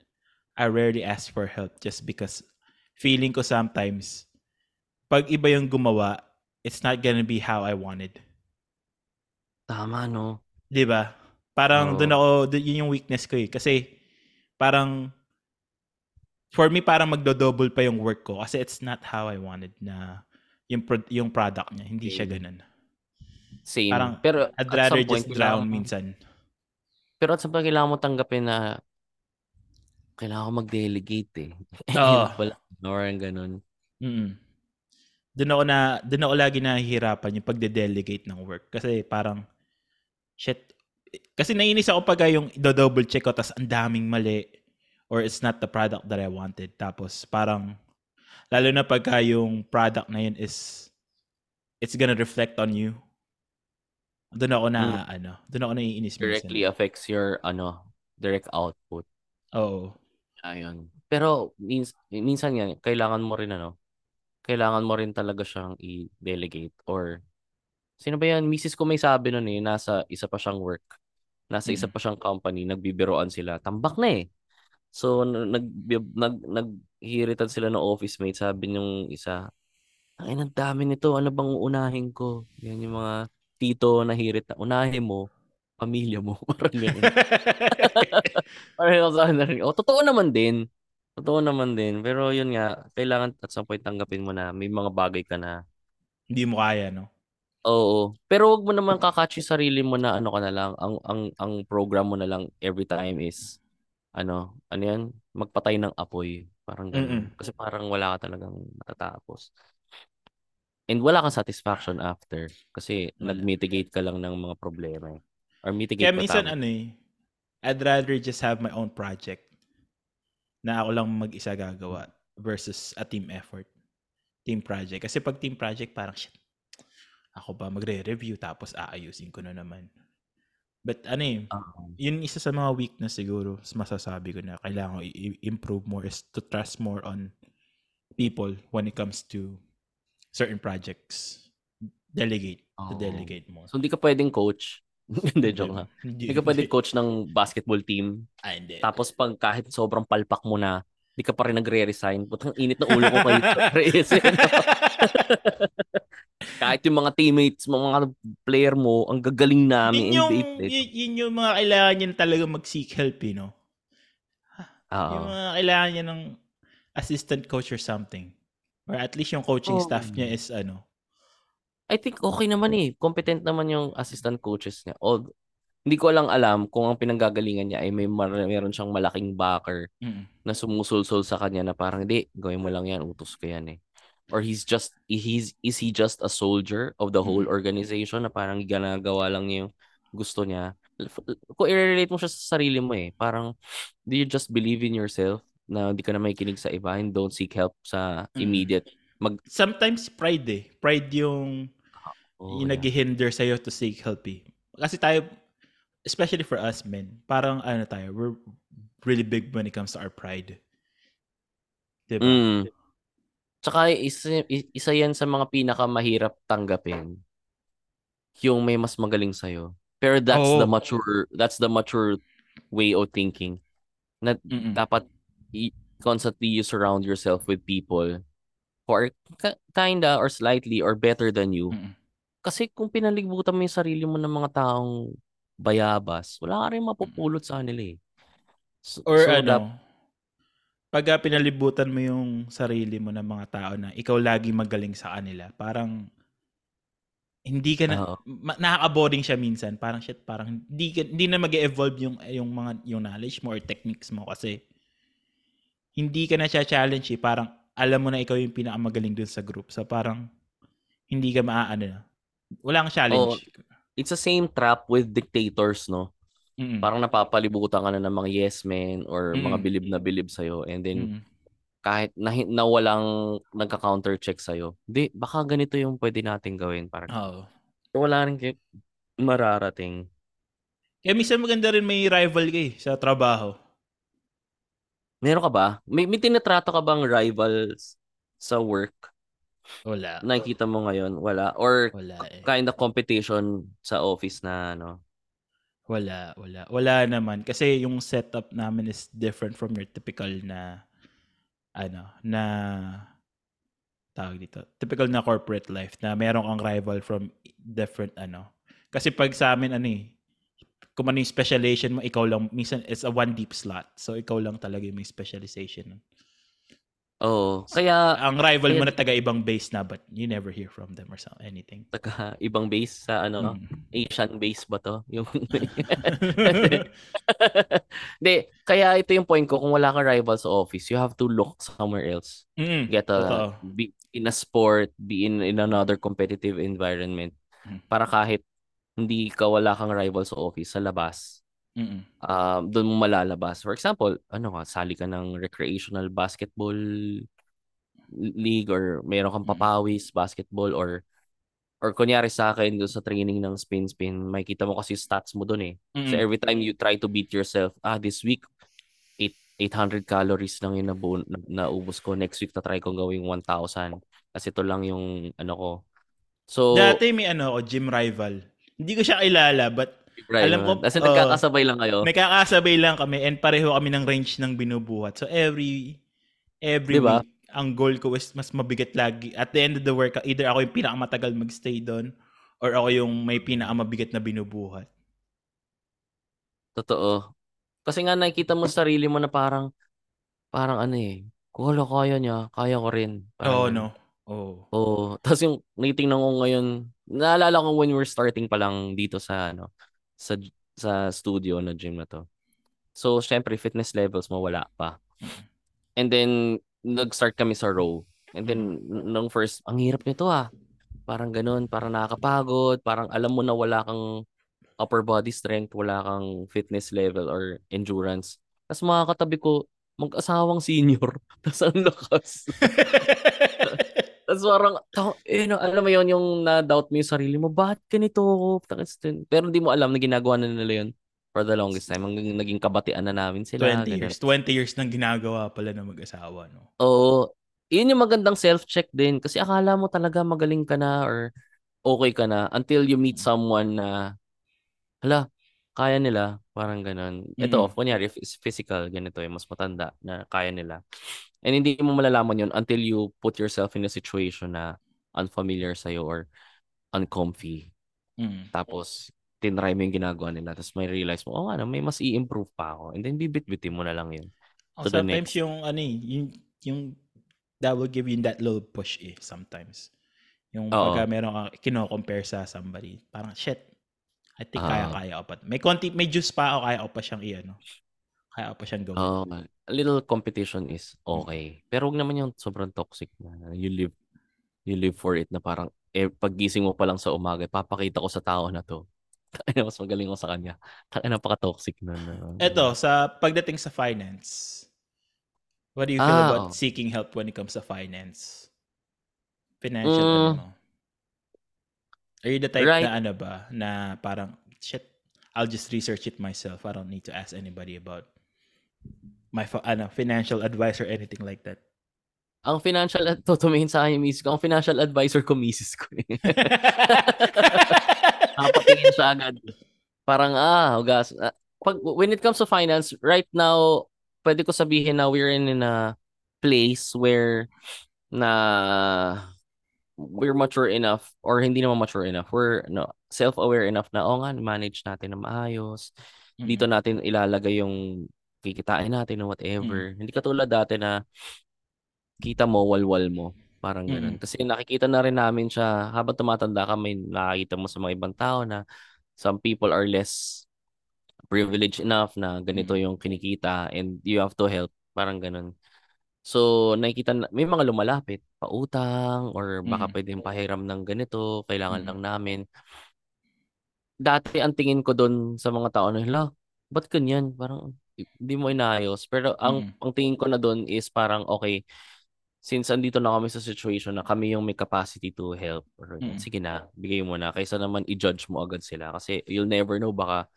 I rarely ask for help just because feeling ko sometimes pag iba yung gumawa, it's not gonna be how I wanted. Tama, no? 'Di ba? Parang Oo. doon ako, dun- yun yung weakness ko eh. Kasi parang for me parang magdo-double pa yung work ko kasi it's not how I wanted na yung pro- yung product niya. Hindi siya Okay. ganun. Same. Parang pero I'd at rather just drown kailangan- minsan. Pero at some point, kailangan mo tanggapin na kailangan ko mag-delegate eh. Oo. Wala. Or ganun. Mm. Doon ako na doon ako lagi nahihirapan yung pagde-delegate ng work kasi parang shit kasi naiinis ako pag yung do-double check ko tas ang daming mali or it's not the product that I wanted tapos parang lalo na pagka yung product na yun is it's gonna reflect on you. Doon ako na ano, doon ako naiinis Hmm. Directly minsan. affects your ano direct output. Oo. Ayun. Pero mins, minsan yan, kailangan mo rin ano, kailangan mo rin talaga siyang i-delegate or sino ba yan? Misis ko may sabi nun eh, nasa isa pa siyang work. Nasa isa Mm. pa siyang company, nagbibiroan sila. Tambak na eh. So nag nag naghihiritan sila ng office mate, sabi nung isa, ay ang dami nito, ano bang uunahin ko? Yan yung mga tito na hirit na unahin mo, pamilya mo. Parang ganun. Parang sa. Oh, totoo naman din. Totoo naman din. Pero yun nga, kailangan at some point tanggapin mo na may mga bagay ka na. Hindi mo kaya, no? Oo. Pero wag mo naman kakatch yung sarili mo na ano ka na lang. Ang, ang, ang program mo na lang every time is, ano, ano yan? Magpatay ng apoy. Parang ganun. Mm-mm. Kasi parang wala ka talagang natatapos. And wala kang satisfaction after. Kasi Wala. nag-mitigate ka lang ng mga problema. eh. Or mitigate Kaya minsan tama? ano eh, I'd rather just have my own project na ako lang mag-isa gagawa versus a team effort. Team project. Kasi pag team project, parang shit, ako ba magre-review tapos aayusin ko na naman. But ano eh, Oo. yun isa sa mga weakness siguro masasabi ko na kailangan ko i- i- improve more is to trust more on people when it comes to certain projects. Delegate. To Oo. delegate more. So, hindi ka pwedeng coach. Hindi, joke. Hindi, Hindi ka pwedeng coach ng basketball team. Ah, hindi. Tapos pag kahit sobrang palpak mo na, hindi ka pa rin nagre-resign. Putang init na ulo ko kayo. Kahit yung mga teammates mo, mga player mo, ang gagaling namin. yun yung, Hindi, hindi. yun, yun yung mga kailangan niya talaga mag-seek help, you know? Oo. Yung mga kailangan niya ng assistant coach or something. Or at least yung coaching Oo. staff niya is ano. I think okay naman eh. Competent naman yung assistant coaches niya. Although, hindi ko lang alam kung ang pinanggagalingan niya ay may mar- meron siyang malaking backer Mm. na sumusulsol sa kanya na parang hindi, gawin mo lang yan, utos ko yan eh. Or he's just, he's, is he just a soldier of the whole Mm. organization na parang ginagawa lang niya yung gusto niya. Kung i-relate mo siya sa sarili mo eh, parang do you just believe in yourself na hindi ka na makikinig sa iba and don't seek help sa Mm. immediate mag Sometimes pride eh. Pride yung, oh, yung yeah. nag-hinder sa'yo to seek help eh. Kasi tayo, especially for us men, parang ano tayo, we're really big when it comes to our pride. Diba? Mm. Tsaka isa, isa yan sa mga pinakamahirap tanggapin. Yung may mas magaling sa'yo. Pero that's Oo. the mature that's the mature way of thinking. Na Mm-mm. dapat i- constantly you surround yourself with people or ka- kinda or slightly or better than you. Mm-mm. Kasi kung pinalibutan mo yung sarili mo ng mga taong bayabas, wala ka rin mapupulot sa kanila eh. So, Or so ano, dap- pag pinalibutan mo yung sarili mo ng mga tao na ikaw lagi magaling sa kanila, parang hindi ka na ma- nakaka-boring siya minsan. Parang shit, parang hindi ka, hindi na mag-evolve yung yung mga yung knowledge mo or techniques mo kasi hindi ka na siya challenge eh. Parang alam mo na ikaw yung pinakamagaling dun sa group. So parang hindi ka maaano na. Wala kang challenge. It's the same trap with dictators, no? Mm-mm. Parang napapalibutan ka na ng mga yes men or mga Mm. bilib na bilib sa'yo and then Mm. kahit na, na walang nagka-counter check sa'yo, di, baka ganito yung pwede natin gawin. Parang Oo. wala rin kayo mararating. Kaya minsan maganda rin may rival ka eh, sa trabaho. Meron ka ba? May, may tinatrato ka bang rivals sa work? Wala. Nakikita mo ngayon? Wala? Or Wala eh. kind of competition sa office na ano? Wala, wala. Wala naman. Kasi yung setup namin is different from your typical na, ano, na, tawag dito, typical na corporate life na meron kang rival from different, ano. Kasi pag sa amin, ano eh, kung ano yung specialization mo, ikaw lang, minsan it's a one deep slot. So, ikaw lang talaga yung may specialization. Oo. Kaya Ang rival mo kaya- na taga-ibang base na, but you never hear from them or so, anything. taga ibang base sa ano, Mm. Asian base ba to? Yung Hindi, kaya ito yung point ko kung wala kang rival sa office, you have to look somewhere else. Mm, Get totoo. a be in a sport, be in in another competitive environment Mm. para kahit hindi ka wala kang rival sa office sa labas, Mm-mm. um, doon mo malalabas. For example, ano ka, sali ka ng recreational basketball league or meron kang Mm. papawis basketball or or kunyari sa akin doon sa training ng spin spin, makikita mo kasi stats mo doon eh. So Mm-mm. every time you try to beat yourself, ah this week 8 800 calories lang yung nabu- na, naubos ko. Next week na try kong gawing 1,000 kasi ito lang yung ano ko. So Dati may ano ako, gym rival. Hindi ko siya kilala, but right, alam ko, Kasi oh, nagkakasabay lang kayo. may kakasabay lang kami and pareho kami ng range ng binubuhat. So every every Diba? week, ang goal ko is mas mabigat lagi. At the end of the work, either ako yung pinakamatagal magstay doon or ako yung may pinakamabigat na binubuhat. Totoo. Kasi nga nakikita mo sa sarili mo na parang parang ano eh, kung wala kaya niya, kaya ko rin. Oo, ganun. no? Oo. Oo. Tapos yung naitingnan ko ngayon, naalala ko when we were starting pa lang dito sa ano, sa sa studio na gym na to. So, syempre, fitness levels mo wala pa. And then, nag-start kami sa row. And then, nung first, ang hirap nito ah. Parang ganun, parang nakakapagod, parang alam mo na wala kang upper body strength, wala kang fitness level or endurance. Tapos mga katabi ko, mag-asawang senior. Tapos ang lakas. Tapos parang, eh, no, alam mo yon yung na-doubt mo yung sarili mo, bakit ganito ako? Pero hindi mo alam na ginagawa na nila yun for the longest time. Hanggang naging kabatian na namin sila. 20 ganun. years. 20 years nang ginagawa pala ng mag-asawa, no? Oo. Yun yung magandang self-check din. Kasi akala mo talaga magaling ka na or okay ka na until you meet someone na, hala, kaya nila. Parang ganun. Ito, Mm. kunyari, if it's physical, ganito yung mas matanda na kaya nila. And hindi mo malalaman yun until you put yourself in a situation na unfamiliar sa'yo or uncomfy. Mm. Tapos, tinry mo yung ginagawa nila. Tapos may realize mo, oh nga, na, may mas i-improve pa ako. And then, bibit-bitin mo na lang yun. Oh, To sometimes yung ano eh, yung, yung that will give you that little push eh sometimes. Yung Oo. pagka meron ka kino-compare sa somebody, parang shit. I think Ah. kaya-kaya ko pa. May konti, may juice pa ako, kaya ko pa siyang i-ano. Kaya ko pa siyang gawin. Oh, a little competition is okay. Pero wag naman yung sobrang toxic na you live you live for it na parang eh, paggising mo pa lang sa umaga, papakita ko sa tao na to. Tayo mas magaling ako sa kanya. Tayo napaka-toxic na. na Eto, sa pagdating sa finance, what do you feel Ah, about oh. seeking help when it comes to finance? Financial, Mm. ano? Are you the type Right. na ano ba, na parang, shit, I'll just research it myself. I don't need to ask anybody about my fa- ano, financial advice or anything like that. Ang financial, to tumingin sa akin yung misis ko, ang financial advisor ko, misis ko. eh. Nakapatingin siya agad. Parang, ah, hugas. Ah, Pag, when it comes to finance, right now, pwede ko sabihin na we're in, in a place where na we're mature enough or hindi naman mature enough. We're no, self-aware enough na oh nga, manage natin na maayos. Dito Mm. natin ilalagay yung kikitain natin or whatever. Hindi katulad dati na kita mo, walwal mo. Parang ganun. Mm. Kasi nakikita na rin namin siya habang tumatanda ka, may nakakita mo sa mga ibang tao na some people are less privileged enough na ganito Mm. yung kinikita and you have to help. Parang ganun. So, nakikita na, may mga lumalapit, pautang, or baka Mm. pwedeng pahiram ng ganito, kailangan Mm. lang namin. Dati, ang tingin ko doon sa mga tao na, hala, ba't ganyan? Parang, hindi mo inayos. Pero ang, Mm. ang tingin ko na doon is parang, okay, since andito na kami sa situation na kami yung may capacity to help, or, Mm. sige na, bigay mo na, kaysa naman i-judge mo agad sila. Kasi you'll never know, baka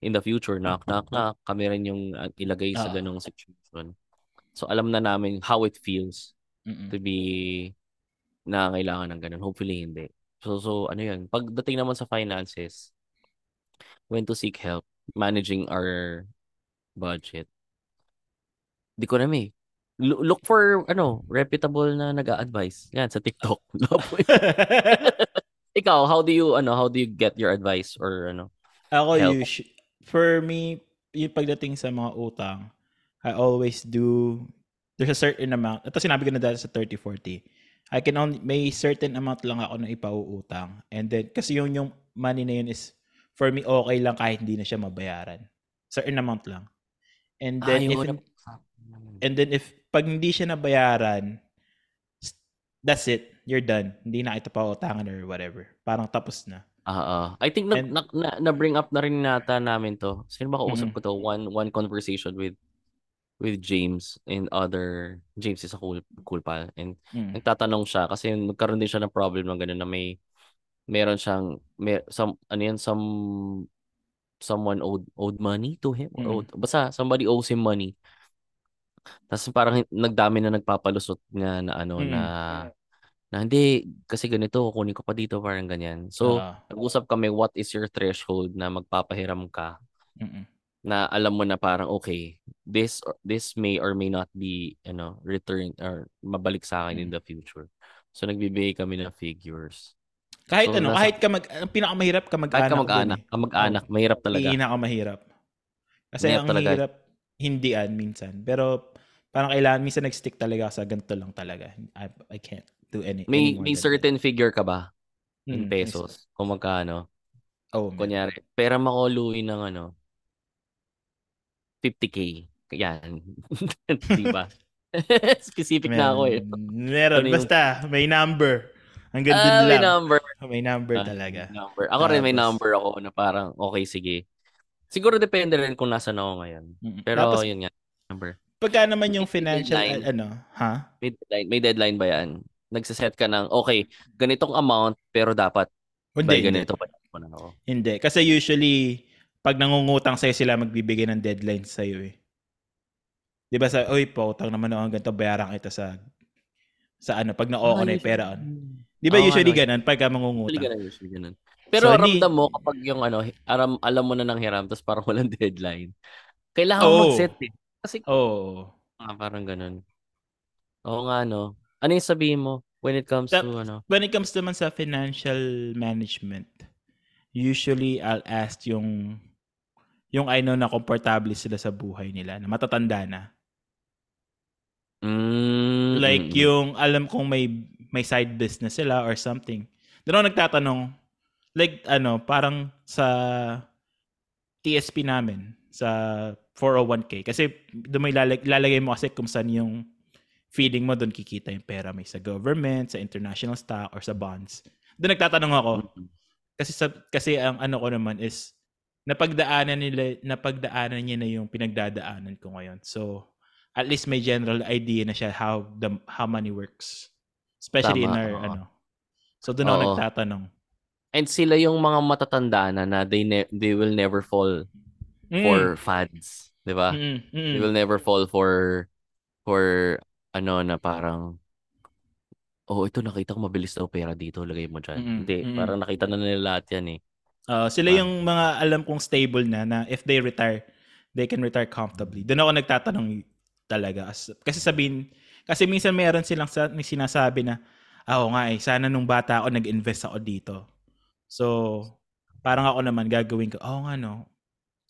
in the future, knock, knock, knock, kami rin yung uh, ilagay sa Oo. ganong situation. So, alam na namin how it feels Mm. to be nangangailangan ng ganun. Hopefully, hindi. So, so ano yun? Pagdating naman sa finances, when to seek help, managing our budget. Di ko na may. Lo- Look for, ano, reputable na nag-a-advise. Yan, sa TikTok. Ikaw, how do you, ano, how do you get your advice or, ano? Ako, Help. usu- for me, yung pagdating sa mga utang, I always do, there's a certain amount, ito sinabi ko na dati sa 30-40, I can only, may certain amount lang ako na ipauutang. And then, kasi yung, yung money na yun is, for me, okay lang kahit hindi na siya mabayaran. Certain amount lang. And Ah, then, yung if, una. and then if, pag hindi siya nabayaran, that's it. You're done. Hindi na ito pautangan or whatever. Parang tapos na. Ah, ah. I think na, And- na, na, na bring up na rin nata namin to. Sino ba kausap Mhm. ko to? One one conversation with with James and other James is a cool cool pal and Mm. nagtatanong siya kasi nagkaroon din siya ng problem ng ganun na may meron siyang may, some ano yan some someone owed owed money to him or Mm. owed, basta somebody owes him money. Tapos parang nagdami na nagpapalusot nga na ano Mm. na na hindi kasi ganito kunin ko pa dito parang ganyan. So Ah, nag-usap kami what is your threshold na magpapahiram ka mm-mm. na alam mo na parang okay this or this may or may not be ano return or mabalik sa akin in Mm. the future so nagbibigay kami ng figures Kahit So, ano, nasa- kahit ka mag, ang pinakamahirap ka kahit mag-anak. kamag-anak kamag-anak mahirap talaga Pinakamahirap. Kasi Mahirap ang talaga. hirap hindian minsan. Pero parang kailangan, minsan nag-stick talaga sa ganito lang talaga. I, I can't do any may may certain figure ka ba that. in Mm, pesos kung magkano. Oh, man. kunyari pera makuluin ng ano 50k yan di ba specific na ako eh Meron, Ano yung- basta may number. Hanggang dun ah, may lang. number May number Ah, talaga. may number. Ako rin may Tapos- number ako na parang okay sige. Siguro depende rin kung nasa ako ngayon. Mm. Pero Tapos, yun nga, number. pagka naman yung financial, deadline. ano, ha? May deadline, may deadline ba yan? Nagsiset ka ng, okay, ganitong amount, pero dapat Hindi, by hindi. ganito pa mo na ako. Hindi. Kasi usually, pag nangungutang sa'yo sila, magbibigay ng deadline sa'yo eh. Di ba sa, oy, pautang naman ako ganito, bayaran kita sa, sa ano, pag na-oo Ah, na yung pera. Ano. Di ba Oo, usually ano, ganun, pagka Usually mangungutang? ganun, usually ganun. Pero So, ramdam mo kapag yung ano, aram, alam mo na ng hiram, tapos parang walang deadline. Kailangan mo mag-set eh. Kasi Oo. ah, parang ganun. Oo nga, no. Ano yung sabihin mo when it comes Tap- to ano? When it comes naman sa financial management, usually I'll ask yung yung I know na komportable sila sa buhay nila, na matatanda na. Mm, Like yung alam kong may may side business sila or something. Doon ako nagtatanong, like ano, parang sa TSP namin, sa 401k. Kasi doon may lalag- lalagay mo kasi kung saan yung feeling mo, doon kikita yung pera. May sa government, sa international stock, or sa bonds. Doon nagtatanong ako. Mm, Kasi sa, kasi ang ano ko naman is napagdaanan nila napagdaanan niya na yung pinagdadaanan ko ngayon. So at least may general idea na siya how the how money works. Especially in Tama, our oo. ano. So doon ako Oo. nagtatanong. And sila yung mga matatanda na na they ne- they will never fall Mm. for fads, 'di ba? Mm, mm. They will never fall for for ano na parang oh, ito nakita ko mabilis daw pera dito, lagay mo diyan. Mm, Hindi, mm. parang nakita na nila lahat 'yan eh. Uh, sila Ah. yung mga alam kong stable na na if they retire, they can retire comfortably. Doon ako nagtatanong talaga. As- Kasi sabihin, kasi minsan meron silang sa, sinasabi na, ah, oo nga eh, sana nung bata ako nag-invest ako dito. So, parang ako naman gagawin ko, oo nga no,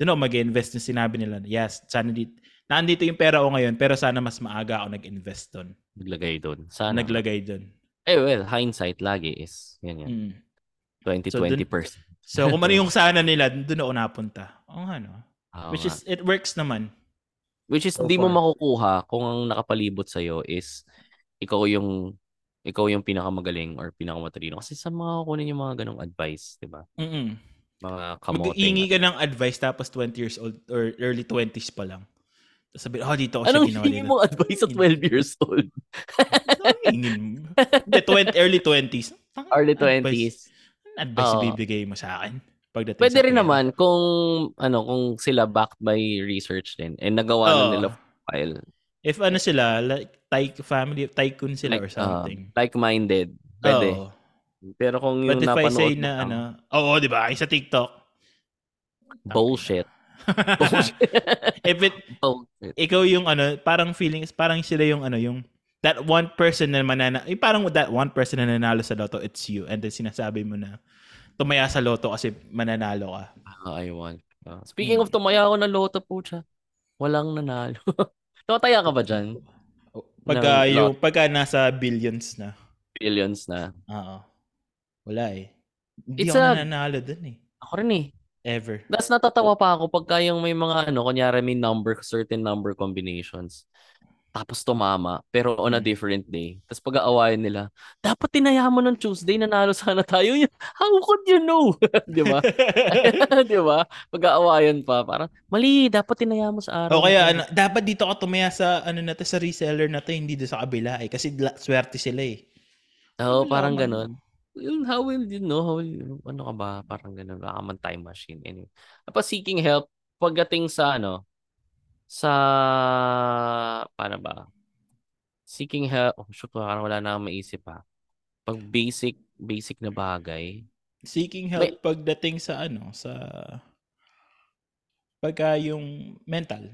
doon ako mag-invest yung sinabi nila. Yes, sana dito, nandito yung pera ko ngayon, pero sana mas maaga ako nag-invest doon. Naglagay doon. Sana. Naglagay doon. eh, well, hindsight lagi is, yan yan. Mm. 20-20%. So, kung ano yung sana nila, doon ako napunta. Oo nga no. Oo Which nga. is, it works naman. Which is, so hindi mo makukuha kung ang nakapalibot sa'yo is ikaw yung ikaw yung pinakamagaling or pinakamatalino. Kasi sa mga kukunin yung mga ganong advice, di ba? Mm-mm. Mga kamote. Mag-iingi ka ng advice tapos 20 years old or early 20s pa lang. Tapos sabi, oh, dito ko siya Anong ginawa hingi nila. advice sa 12 years old? Hingin mo. Hindi, 20, early 20s. Ang Early advice- 20s. Advice Oo. bibigay mo sa akin? Pagdating Pwede rin naman kung ano kung sila backed by research din and nagawa na Oo. nila file If ano sila, like, tyc family, tycoon sila or like uh, something. like-minded. Pwede. Oo. Pero kung But yung if I napanood say mo na lang, ano, oo, di ba? Yung sa TikTok. bullshit. Bullshit. if it, bullshit. ikaw yung ano, parang feeling, parang sila yung ano, yung that one person na manana, yung parang that one person na nanalo sa loto, it's you. And then sinasabi mo na, tumaya sa loto kasi mananalo ka. Ah, I want. Ah, speaking Hmm. of tumaya ako ng loto po siya. Walang nanalo. Tumataya ka ba dyan? Pagka, Ng yung, pagka nasa billions na. Billions na. Oo. Wala eh. Hindi It's ako a- nananalo dun eh. Ako rin eh. Ever. Tapos natatawa pa ako pagka yung may mga ano, kunyari may number, certain number combinations. Tapos tumama, pero on a Hmm. different day. Tapos pag-aawayan nila, dapat tinaya mo ng Tuesday, nanalo sana tayo. How could you know? Di ba? Di ba? Pag-aawayan pa, parang, mali, dapat tinaya mo sa araw. o kaya, to." ano, dapat dito ka tumaya sa, ano na to, sa reseller na to, hindi doon sa kabila eh. Kasi swerte sila eh. Oo, Wala parang ganon. Yun, how will you know? How will you, ano ka ba? Parang ganon. Baka man time machine. Anyway. Tapos seeking help, pagdating sa ano, sa, paano ba? Seeking help, oh, shoot, parang wala na akong maisip ha. Pag basic, basic na bagay. Seeking help pagdating sa ano, sa pagka yung mental.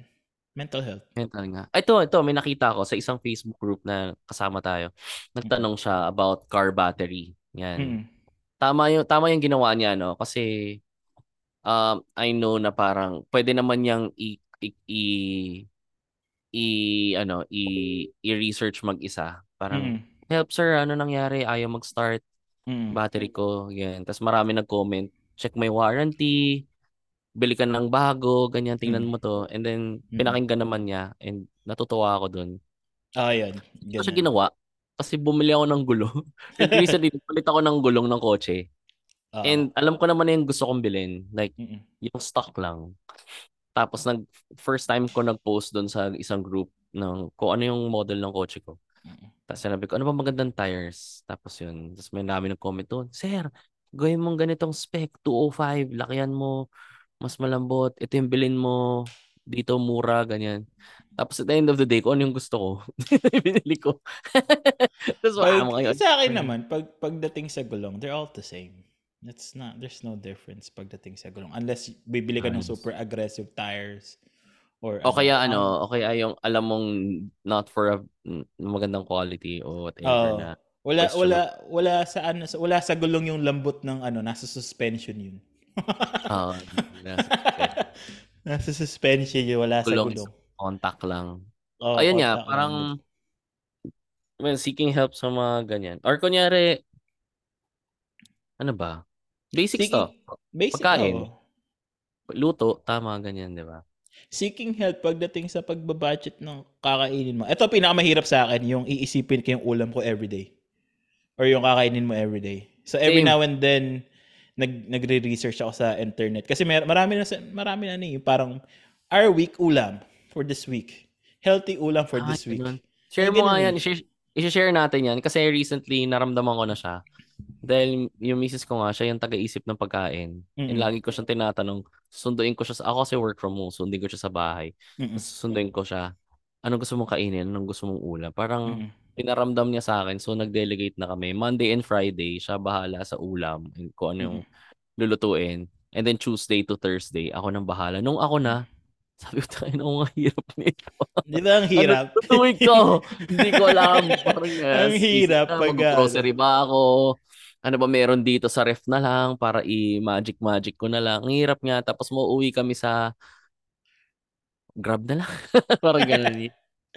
Mental health. Mental nga. Ay, Ito, ito, may nakita ko sa isang Facebook group na kasama tayo. Nagtanong siya about car battery. Yan. Mm. tama yung tama yung ginawa niya no kasi um I know na parang pwede naman yang i i, i, i- ano i i-research mag-isa parang Mm. help sir ano nangyari ayaw mag-start Mm. battery ko yan tapos marami nag-comment check my warranty bili ka ng bago ganyan tingnan Mm. mo to and then Mm. pinakinggan naman niya and natutuwa ako dun Ah, yan. Siya Ganun. ginawa kasi bumili ako ng gulo recently palit ako ng gulong ng kotse Ah. And alam ko naman na yung gusto kong bilhin. Like, Mm-mm. yung stock lang. Tapos, nag, first time ko nag-post doon sa isang group ng kung ano yung model ng kotse ko. Tapos sinabi ko, ano ba magandang tires? Tapos yun. Tapos may namin nag-comment doon, Sir, gawin mong ganitong spec, 205, lakihan mo, mas malambot, ito yung bilhin mo, dito mura, ganyan. Tapos at the end of the day, kung ano yung gusto ko, binili ko. Tapos wala mo kayo. Sa akin naman, pag pagdating sa gulong, they're all the same. It's not, there's no difference pagdating sa gulong. Unless bibili ka ng super aggressive tires. Or, O kaya um, ano, o kaya yung alam mong not for a magandang quality o Oo. whatever na. Wala Question wala wala sa ano sa- wala sa gulong yung lambot ng ano nasa suspension yun. ah, na- nasa suspension yun wala sa Gulong is gulong. contact lang. Oo, Ayun nga, parang well, seeking help sa mga ganyan. Or kunyari, ano ba? Basic Seeking- stuff. Basic pagkain. oo. Luto, tama, ganyan, di ba? Seeking help pagdating sa pagbabudget ng kakainin mo. Ito pinakamahirap sa akin, yung iisipin ko yung ulam ko everyday. Or yung kakainin mo everyday. So every Same. now and then nag nagre-research ako sa internet kasi may, marami na marami na ni parang our week ulam for this week. Healthy ulam for Ah, this week. ganun. Share mo nga yan. eh. I-share natin yan kasi recently naramdaman ko na siya. Dahil yung misis ko nga, siya yung taga-isip ng pagkain. And Mm-mm. lagi ko siyang tinatanong, sunduin ko siya sa, ako kasi work from home, sunduin ko siya sa bahay. Tapos sunduin ko siya, anong gusto mong kainin, anong gusto mong ulam. Parang Mm-mm. pinaramdam niya sa akin, so nag-delegate na kami. Monday and Friday, siya bahala sa ulam, and kung ano yung lulutuin. And then Tuesday to Thursday, ako nang bahala. Nung ako na, Sabi ko, tayo na ang hirap nito. Di ba ang hirap? Ano tutuloy ko? Hindi ko alam. Parang, uh, Ang hirap pag, Mag-grocery ba ako? Ano ba meron dito sa ref na lang para i-magic-magic ko na lang. Ang hirap nga. Tapos mauwi kami sa grab na lang. Parang ganun.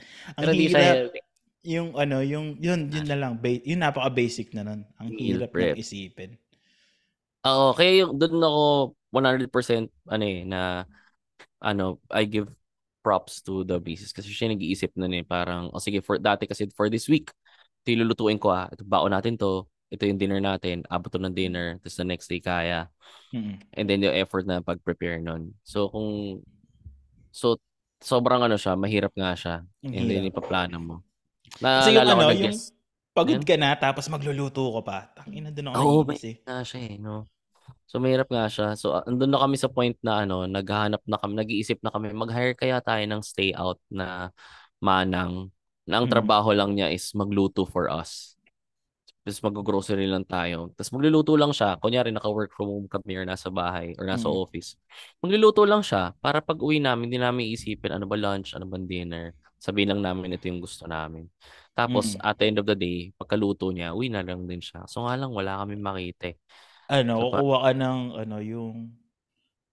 ang Pero hirap. healthy. Yung ano, yung yun yun na lang, ba- yun napaka-basic na nun. Ang Meal hirap prep. ng isipin. Oo, kaya yung doon ako 100% ano eh, na ano, I give props to the basis kasi siya nag-iisip na eh, parang, o sige, for, dati kasi for this week, ito yung lulutuin ko ah, ito baon natin to, ito yung dinner natin, abot ng dinner, tapos the next day kaya, Mm-mm. and then yung effort na pag-prepare nun. So kung, so sobrang ano siya, mahirap nga siya, Ang and then ipaplano mo. Kasi yung ano, na yung guess, pagod ka na tapos magluluto ko pa. Tangina doon ako Oo, naiinis eh. nga siya eh, no? So, mahirap nga siya. So, ah, andun na kami sa point na ano, naghahanap na kami, nag-iisip na kami, mag-hire kaya tayo ng stay out na manang na ang trabaho lang niya is magluto for us. Tapos mag-grocery lang tayo. Tapos magluluto lang siya. Kunyari, naka-work from home kami or nasa bahay or nasa Mm. office. Magluluto lang siya para pag uwi namin, hindi namin isipin ano ba lunch, ano ba dinner. Sabihin lang namin ito yung gusto namin. Tapos, Mm. at the end of the day, pagkaluto niya, uwi na lang din siya. So nga lang, wala kami makita eh. Ano, So, kukuha ka ng ano, yung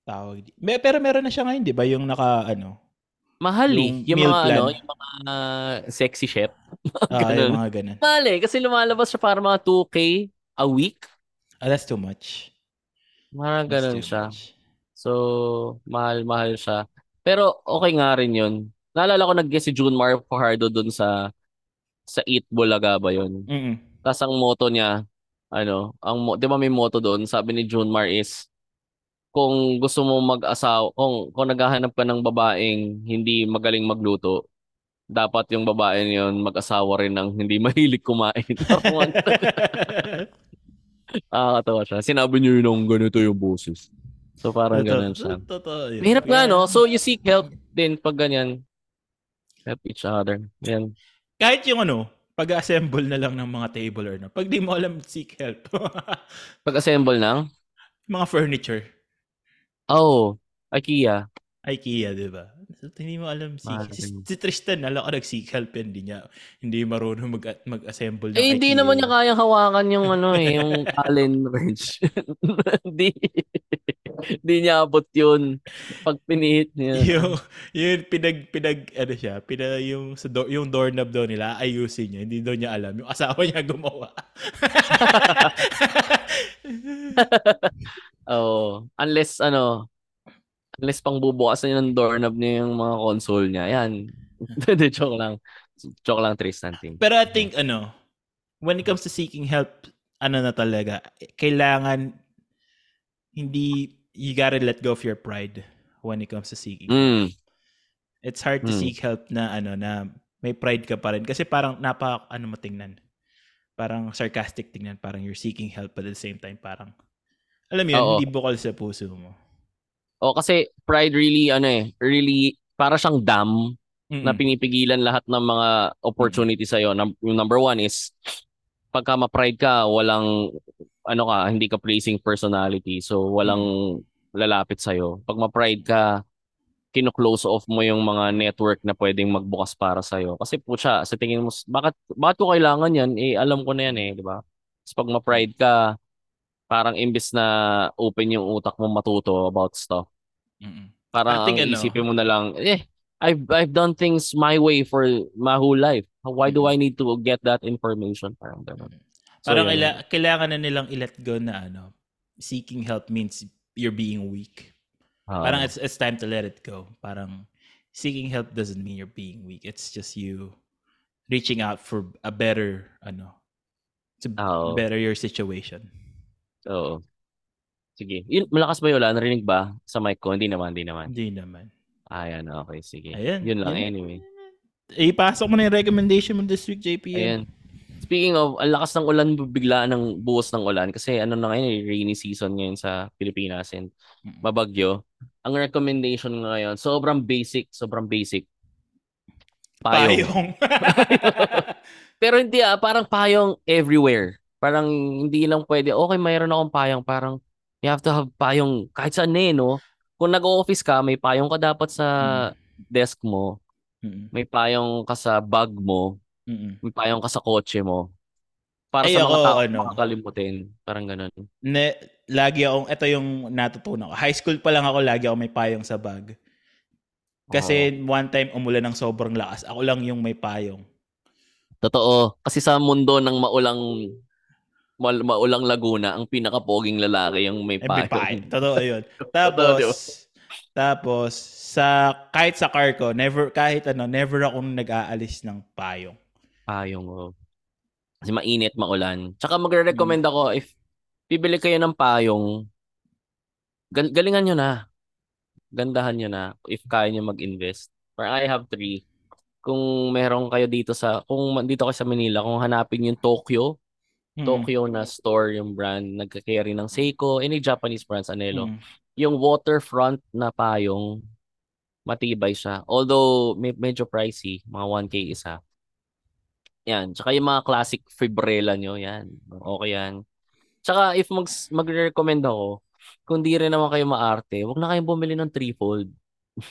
tawag. May, pero meron na siya ngayon, di ba? Yung naka, ano, Mahal eh. Yung Yung meal mga plan. ano, yung mga sexy chef. ah, Ganun. yung mga ganun. Mahal eh. Kasi lumalabas siya para mga 2K a week. Ah, that's too much. Mga That's ganun siya. much. So, mahal-mahal siya. Pero okay nga rin yun. Naalala ko nag-guest si Junmar Fajardo dun sa sa Eat Bulaga ba yun? Mm-mm. Tapos ang motto niya, ano, ang 'di ba may motto doon, sabi ni Junmar is kung gusto mo mag-asawa, kung kung naghahanap ka ng babaeng hindi magaling magluto, dapat yung babae niyon mag-asawa rin ng hindi mahilig kumain. Nakakatawa siya. Sinabi niyo yun ng ganito yung boses. So parang Totoo- ganun siya. Totoo yun. Mahirap nga no? So you seek help din pag ganyan. Help each other. Yan. Kahit yung ano, pag-assemble na lang ng mga table or no. Pag di mo alam, seek help. Pag-assemble ng, mga furniture. Oh, IKEA. IKEA, di ba? So, hindi mo alam si, si, si Tristan, alam ko nag-seek help yan. Hindi niya, hindi marunong mag, mag-assemble ng Eh, hindi naman niya kayang hawakan yung ano eh, yung Allen wrench. Hindi. Hindi niya abot yun. Pag pinihit niya. yung, yung pinag, pinag, ano siya, pinag, yung, sa do, yung doorknob daw nila, ayusin niya. Hindi daw niya alam. Yung asawa niya gumawa. Oo. Unless ano, unless pang bubukas niya ng doorknob niya yung mga console niya. Yan. Hindi, joke lang. Joke lang, Tristan. Ting. Pero I think, ano, when it comes to seeking help, ano na talaga, kailangan, hindi, you gotta let go of your pride when it comes to seeking. Mm. It's hard to Mm. seek help na, ano, na may pride ka pa rin. Kasi parang, napa, ano mo tingnan. Parang sarcastic tingnan. Parang you're seeking help but at the same time, parang, alam mo yun, Oo. hindi bukal sa puso mo. O kasi pride really, ano eh, really, para siyang dam Mm-mm. na pinipigilan lahat ng mga opportunity sa'yo. Num- yung number one is, pagka ma-pride ka, walang, ano ka, hindi ka pleasing personality. So, walang lalapit sa'yo. Pag ma-pride ka, kino-close off mo yung mga network na pwedeng magbukas para sa'yo. Kasi putya, sa tingin mo, bakit, bakit ko kailangan yan? Eh, alam ko na yan eh, di ba? Tapos pag ma-pride ka, parang imbis na open yung utak mo matuto about stuff, Mm-mm. Parang think, ang ano- isipin mo na lang, eh, I've I've done things my way for my whole life. Why do I need to get that information? Parang ganun. So, Parang kaila- kailangan na nilang i-let go na ano, seeking help means you're being weak. Ah, Parang it's it's time to let it go. Parang seeking help doesn't mean you're being weak. It's just you reaching out for a better ano to Oo. better your situation. Oo. Sige. Yun, malakas ba yun? Wala? Narinig ba sa mic ko? Hindi naman, hindi naman. Hindi naman. Ayan, okay. Sige. Ayan. Yun lang, Yan. anyway. Eh, pasok mo na yung recommendation mo this week, JP. Ayan. Speaking of, ang lakas ng ulan, bigla ng buhos ng ulan. Kasi ano na ngayon, eh, rainy season ngayon sa Pilipinas and mabagyo. Ang recommendation ngayon, sobrang basic, sobrang basic. Payong. Payong. Pero hindi ah, parang payong everywhere. Parang hindi lang pwede, okay, mayroon akong payong. Parang you have to have payong kahit saan eh, no? kung nag-office ka, may payong ka dapat sa desk mo, Mm-mm. may payong ka sa bag mo, Mm-mm. may payong ka sa kotse mo. Para Ay, sa mga ako, tao ano. makakalimutin. Parang ganun. Ne, lagi akong, ito yung natutunan ko. High school pa lang ako, lagi ako may payong sa bag. Kasi one time umulan ng sobrang lakas. Ako lang yung may payong. Totoo. Kasi sa mundo ng maulang mal, maulang Laguna, ang pinakapoging lalaki yung may payong. Totoo yun. Tapos, tapos, sa, kahit sa car ko, never, kahit ano, never akong nag-aalis ng payong. Payong, oh. Kasi mainit, maulan. Tsaka magre-recommend Hmm. ako, if bibili kayo ng payong, gal- galingan nyo na. Gandahan nyo na if kaya nyo mag-invest. For I have three. Kung meron kayo dito sa, kung dito kayo sa Manila, kung hanapin yung Tokyo, Mm. Tokyo na store yung brand, nagka-carry ng Seiko, any Japanese brands, Anelo. Mm. Yung waterfront na payong, matibay siya. Although, may, medyo pricey, mga 1K isa. Yan. Tsaka yung mga classic fibrella nyo, yan. Okay yan. Tsaka if mag, magre-recommend ako, kung di rin naman kayo maarte, huwag na kayong bumili ng threefold.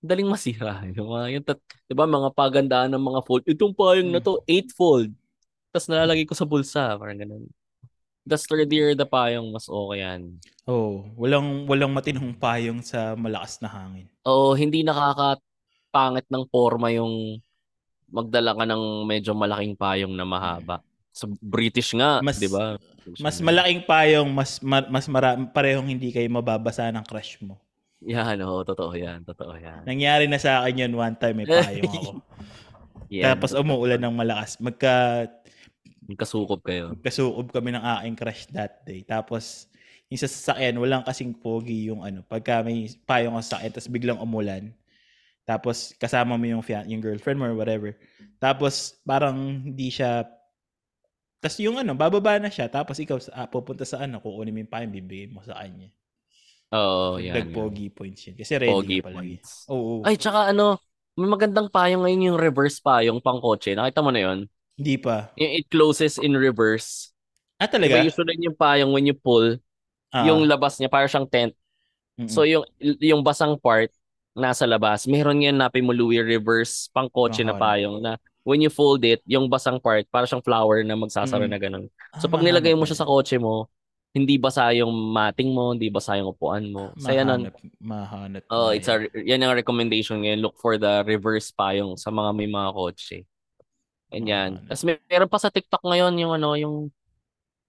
Daling masira. Yung mga, yung tat, di ba, mga pagandaan ng mga fold. Itong payong na to, eightfold. Tapos nalalagay ko sa bulsa. Parang ganun. The sturdier the payong, mas okay yan. Oh, walang walang matinong payong sa malakas na hangin. Oo, hindi nakakapangit ng forma yung magdala ka ng medyo malaking payong na mahaba. Sa British nga, Mas- 'di ba? Mas malaking payong, mas ma- mas mara- parehong hindi kayo mababasa ng crush mo. Yan, oo, totoo yan, totoo yan. Nangyari na sa akin yun one time may payong ako. Yan, Tapos umuulan ng malakas. Magka Kasukop kayo. kasukob kami ng aking crush that day. Tapos yung sa sasakyan, walang kasing pogi yung ano. Pagka may payong sa sasakyan, tapos biglang umulan. Tapos kasama mo yung, fian- yung girlfriend mo or whatever. Tapos parang hindi siya tapos yung ano, bababa na siya. Tapos ikaw ah, pupunta sa ano, kukunin mo yung payong, bibigay mo sa kanya. Oo. Dag yan. pogi points yun. Kasi ready Pogi ka palagi. points. Oo. Ay, tsaka ano, may magandang payong ngayon yung reverse payong pang kotse. Nakita mo na yun? Hindi pa. Yung it closes in reverse. Ah, Diba talaga? usually yung payong when you pull, Ah, yung labas niya para siyang tent. mm-mm. So yung yung basang part nasa labas, meron yan na pimuluwi reverse pang kotse na Nahanap. payong na when you fold it, yung basang part para siyang flower na magsasara Mm. na ganun. Ah, So pag nilagay mo siya sa na kotse mo, hindi basa yung mating mo, hindi basa yung upuan mo. So yan Mahanap, oh, na it's a, yan ang recommendation ngayon. Look for the reverse payong sa mga may mga kotse. Ganyan. Tapos may, meron pa sa TikTok ngayon yung ano, yung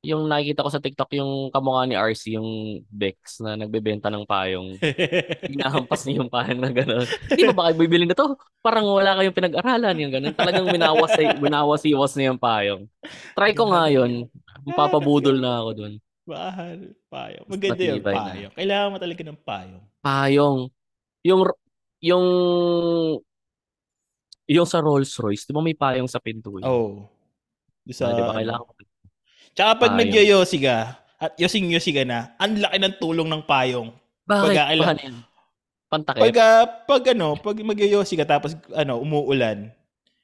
yung nakikita ko sa TikTok yung kamukha ni RC, yung Bex na nagbebenta ng payong. Hinahampas niya yung payong na gano'n. Hindi ba ba kayo bibili na to? Parang wala kayong pinag-aralan yung gano'n. Talagang minawas, minawas-iwas na yung payong. Try ko nga yun. Papabudol na ako dun. Mahal. Payong. Maganda yung matibay na. payong. Kailangan mo talaga ng payong. Payong. Yung, yung, yung sa Rolls Royce, di ba may payong sa pinto? yun? Oh. Doon sa, Ah, di ba ano. kailangan Tsaka pag nagyoyosi ka, at yosing-yosi ka na, ang laki ng tulong ng payong. Bakit? Pagka- Paano yan? Pantakip? Pag, ah, pag ano, pag magyoyosi ka tapos ano, umuulan,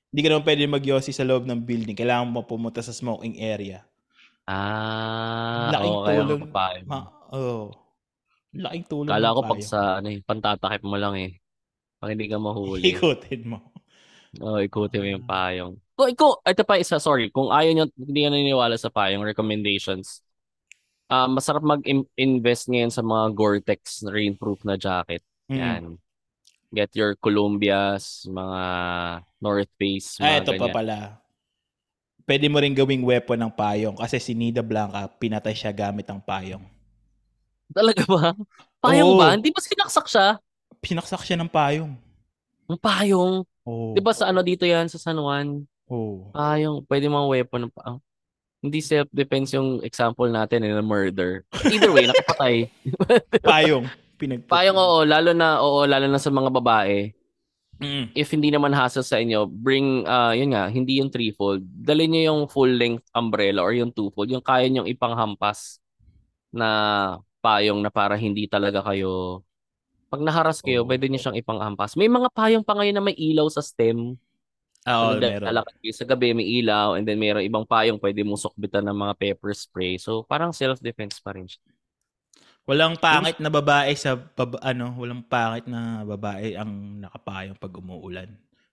hindi ka naman pwede magyosi sa loob ng building. Kailangan mo pumunta sa smoking area. Ah, Laking oo, kaya tulong. Ma oh. Laking tulong Kala ko pag sa ano, eh, pantatakip mo lang eh. Pag hindi ka mahuli. Ikutin mo. Oo, ikutin mo yung Ah. payong. Kung ikaw, ito pa isa, sorry, kung ayaw nyo, hindi ka naniniwala sa payong, recommendations. Ah, masarap mag-invest ngayon sa mga Gore-Tex rainproof na jacket. Mm. Yan. Get your Columbias, mga North Face, Ah, mga ito pa ganyan. pala. Pwede mo rin gawing weapon ng payong kasi si Nida Blanca, pinatay siya gamit ang payong. Talaga ba? Payong Oo. ba? Hindi ba sinaksak siya? Pinaksak siya ng payong. Ang payong. Oh. Di ba sa ano dito yan, sa San Juan? Oh. Payong. Pwede mga weapon. pa- Hindi self-defense yung example natin in a murder. Either way, nakapatay. Payong. Pinag Payong oo, lalo na oo, lalo na sa mga babae. Mm. If hindi naman hassle sa inyo, bring uh yun nga, hindi yung threefold. Dali niyo yung full length umbrella or yung twofold, yung kaya niyo ipanghampas na payong na para hindi talaga kayo pag naharas kayo, Oo. pwede niyo siyang ipanghampas. May mga payong pa ngayon na may ilaw sa stem. Ah, Oo, Kung meron. sa gabi, may ilaw, and then mayroong ibang payong pwede mong sukbitan ng mga pepper spray. So, parang self-defense pa rin siya. Walang pangit na babae sa baba, ano, walang pangit na babae ang nakapayong pag umuulan.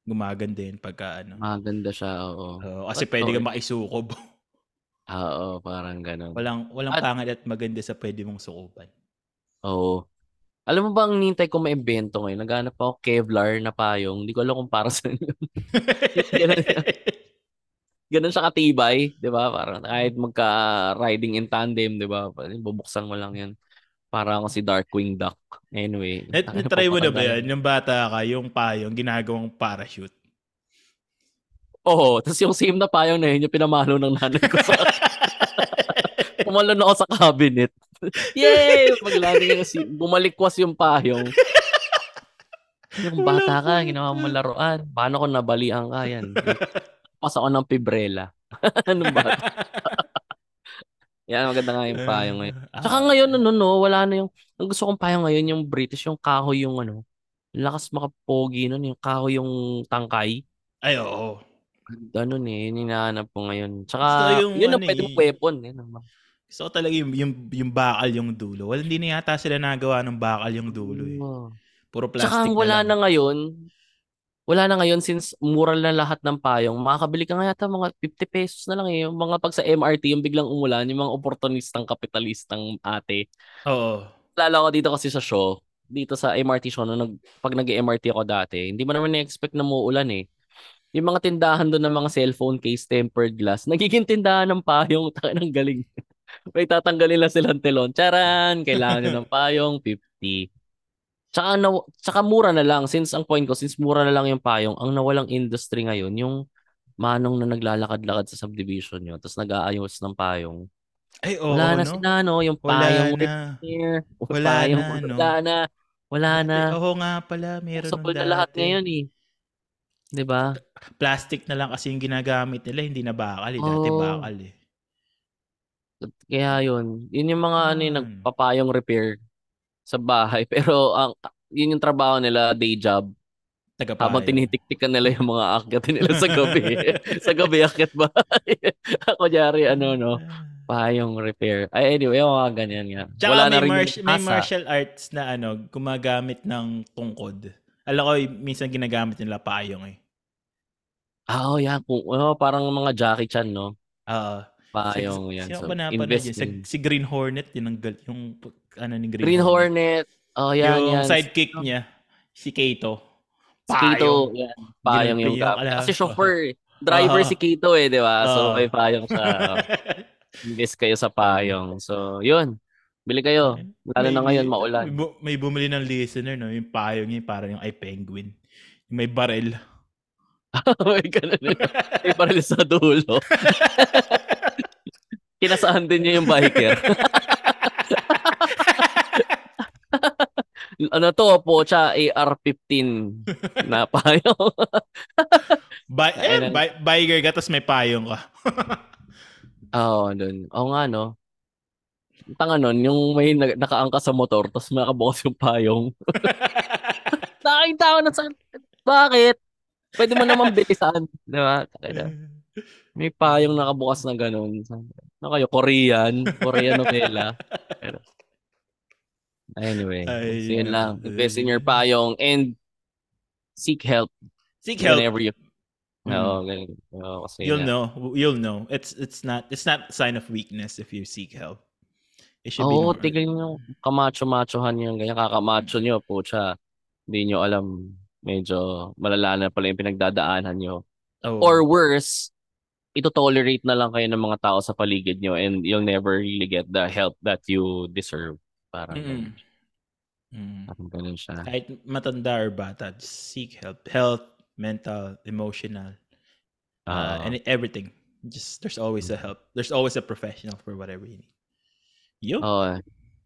Gumaganda yun pagka ano. Maganda siya, oo. Oo, kasi Totoo pwede ka eh. makisukob. Oo, parang ganun. walang walang At- pangit at maganda sa pwede mong sukuban. Oo. Alam mo ba ang nintay ko ma-invento ngayon? Naghanap ako Kevlar na payong. Hindi ko alam kung para sa Ganun siya. Ganun siya katibay, 'di ba? Parang kahit magka-riding in tandem, 'di ba? Bubuksan mo lang 'yan. Para ako si Darkwing Duck. Anyway. Net, tangina, try mo na ba yan? Yung bata ka, yung payong, ginagawang parachute. Oo, tapos yung same na payong na yun, yung pinamalo ng nanay ko sa... Pumalon ako sa cabinet. Yay! Paglanding yung si... Bumalikwas yung payong. Yung bata ka, ginawa mo laruan. Paano kung nabalian ka yan? Pas ako ng pibrela. Anong bata? Yan, maganda nga yung payong ngayon. Ah, Tsaka ngayon, ano, no, wala na yung... Ang gusto kong payong ngayon, yung British, yung kahoy yung ano, lakas makapogi nun, yung kahoy yung tangkay. Ay, oo. Ganun eh, yun yung hinahanap ko ngayon. Tsaka, Gusto yung yun ang ano pwede eh. weapon. Yun ang Ko talaga yung, yung, yung bakal yung dulo. Wala, hindi na yata sila nagawa ng bakal yung dulo eh. Puro plastic Tsaka wala na na lang. ngayon, wala na ngayon since mura na lahat ng payong. Makakabili ka nga yata mga 50 pesos na lang eh. Yung mga pag sa MRT, yung biglang umulan, yung mga oportunistang kapitalistang ate. Oo. Lala ko dito kasi sa show, dito sa MRT show, nung nag, pag nag-MRT ako dati, hindi mo naman na-expect na muulan eh. Yung mga tindahan doon ng mga cellphone case, tempered glass, nagiging tindahan ng payong, taka ng galing. May tatanggalin lang silang telon. Charan! Kailangan nyo ng payong, 50. Tsaka, na, tsaka mura na lang. Since ang point ko, since mura na lang yung payong, ang nawalang industry ngayon, yung manong na naglalakad-lakad sa subdivision nyo, tapos nag-aayos ng payong. Ay, oo, Wala na no? si Nano, yung Wala payong na. repair, Wala payong, na, no? wala na, wala na. Ay, Oo nga pala, meron Usapol na lahat dati. ngayon eh. 'Di ba? Plastic na lang kasi yung ginagamit nila, hindi na bakal eh. Dati Oo. bakal eh. Kaya yun, yun yung mga ano yung Hmm. nagpapayong repair sa bahay. Pero ang yun yung trabaho nila, day job. Habang Tagapayo. tinitiktikan nila yung mga akyatin nila sa gabi. sa gabi akyat bahay. Kunyari ano no, payong repair. Ay anyway, yung mga ganyan nga. Tsaka Wala na may, rin mar- may asa. martial arts na ano, gumagamit ng tungkod. Alam ko, minsan ginagamit nila payong eh. Ah, oh, yeah. Kung, oh, parang mga Jackie Chan, no? Oo. Payong si, yan. Sino So, ba napanood yun? Si, si Green Hornet, yun ang, gal- yung ano ni Green, Green Hornet. Oh, yan, yung yan. sidekick niya, si Kato. Si Kito, Payong. yan. Payong yung yung alam. Kasi chauffeur, eh. driver Oo. si Kito eh, di ba? So, Oo. may payong sa, invest kayo sa payong. So, yun. Bili kayo. Lalo na ngayon, maulan. May, bu- may bumili ng listener, no? Yung payong niya, parang yung ay penguin. Yung may barel. may ganun yun. May baril sa dulo. Kinasaan din niya yung biker. ano to, pocha AR-15 na payong. Ayun eh, by, biker ka, tapos may payong ka. Oo, dun. Oo nga, no? Tanga nun, yung may na- nakaangka sa motor, tapos nakabukas yung payong. Nakita ko na sa... Bakit? Pwede mo naman bilisan. Di ba? Takina. May payong nakabukas na ganun. Ano kayo? Korean? Korean novela? Pero, anyway. Ay, so yun lang. Invest in your payong and seek help Seek help. whenever you... Mm. Oo, ganun. Oo, kasi You'll know. You'll know. It's it's not it's not a sign of weakness if you seek help. It should be Oo, normal. tigil nyo. Kamacho-machohan yung ganyan. Kakamacho nyo, pucha. Hindi nyo alam. Medyo malala na pala yung pinagdadaanan nyo. Oh. Or worse, ito tolerate na lang kayo ng mga tao sa paligid nyo and you'll never really get the help that you deserve. Parang, ganun. Mm. parang ganun siya. Kahit matanda or bata, just seek help. Health, mental, emotional, uh, Ah. and everything. Just there's always a help. There's always a professional for whatever you need. Yo. Oh,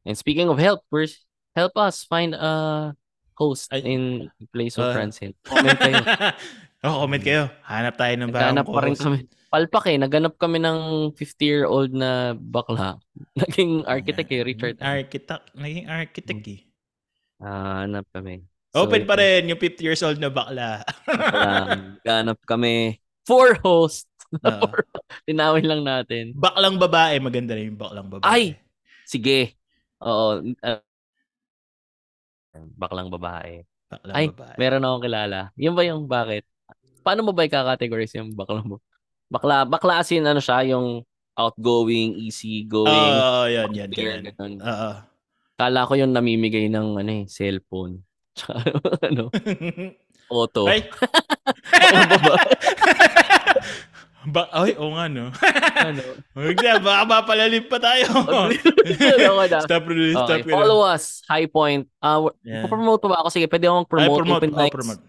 and speaking of help, first, help us find a host Ay- in place of Uh, Francine. Comment kayo. oh, comment kayo. Hanap tayo ng bagong Naghanap pa rin kami. Palpak eh, naganap kami ng 50-year-old na bakla. Naging architect eh, Richard. Architect. Naging architect eh. Ah, hanap kami. So, Open pa rin yung 50 years old na bakla. Ganap kami. Four hosts. Oo. Tinawin lang natin. baklang babae, maganda rin yung baklang babae. Ay! Sige. Oo. ah, baklang babae. Baklang Ay, babae. meron akong kilala. Yun ba yung bakit? Paano mo ba i-categorize yung bakla mo? Bakla, bakla as in ano siya, yung outgoing, easy Oo, going. oh, yan, yan, yan. ganun. Oo. Kala ko yung namimigay ng ano eh, cellphone. Tsaka ano, auto. Ay! Ba ay, oo nga, no? ano? Huwag na, baka mapalalim pa tayo. Stop, Rudy, stop. Okay, follow us, High Point. Uh, Yeah. promote ba ako? Sige, pwede akong Ay, promote, promote. open Oh, mics. promote.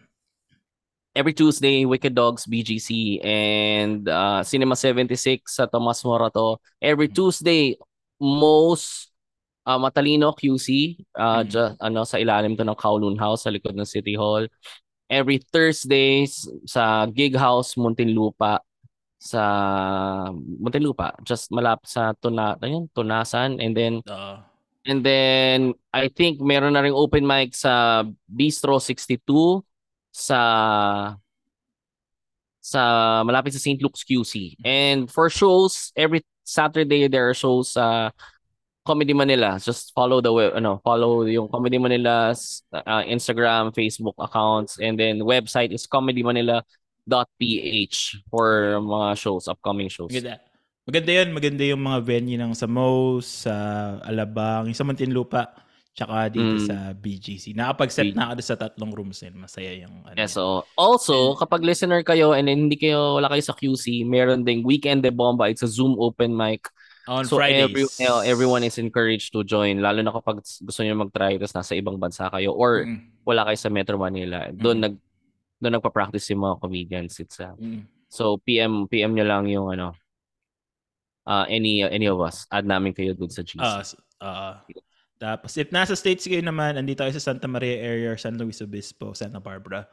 Every Tuesday, Wicked Dogs, BGC, and uh, Cinema 76 sa Tomas Morato. Every Mm. Tuesday, most uh, Matalino QC, uh, Mm. ju- ano, sa ilalim to ng Kowloon House sa likod ng City Hall. Every Thursdays sa Gig House, Muntinlupa sa Muntinlupa, just malapit sa Tuna, ayun, Tunasan and then Oo. And then, I think meron na ring open mic sa Bistro 62 sa sa malapit sa St. Luke's QC. And for shows, every Saturday there are shows sa Comedy Manila. Just follow the web, ano, follow yung Comedy Manila's uh, Instagram, Facebook accounts and then website is comedymanila.ph for mga shows, upcoming shows. Maganda. Maganda yun. Maganda yung mga venue ng sa Mo's, sa Alabang, sa Muntinlupa, tsaka dito Mm. sa BGC. Nakapag-set na ako sa tatlong rooms din. Masaya yung ano. Yeah, so also, kapag listener kayo and hindi kayo, wala kayo sa QC, meron ding Weekend de Bomba. It's a Zoom open mic. On so Fridays. every, everyone is encouraged to join, lalo na kapag gusto niyo mag-try tapos nasa ibang bansa kayo or Mm, wala kayo sa Metro Manila. Doon Mm. nag doon nagpa-practice yung mga comedians itself. mm. So PM PM niyo lang yung ano uh, any any of us. Add namin kayo doon sa GC. S- ah. Tapos, if nasa States kayo naman, andito tayo sa Santa Maria area, San Luis Obispo, Santa Barbara.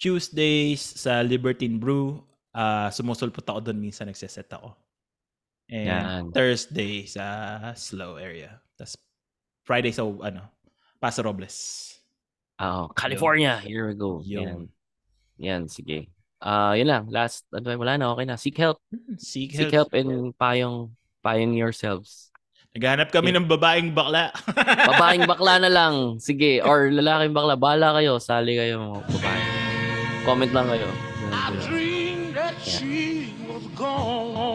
Tuesdays sa Libertine Brew, ah sumusulpot ako doon minsan, nagsiset ako. And Yan. Thursday sa Slow area. Tapos Friday sa, ano, Paso Robles. Ah, oh, California. Here we go. Yan. Yan, sige. Ah, yun lang. Last advice wala na okay na. Seek help. Seek Seek help. help and payong payon yourselves. Naghanap kami ng babaeng bakla. Babaeng bakla na lang. Sige. Or lalaking bakla. Bahala kayo. Sali kayo mga babae. Comment lang kayo. I dreamed that she was gone.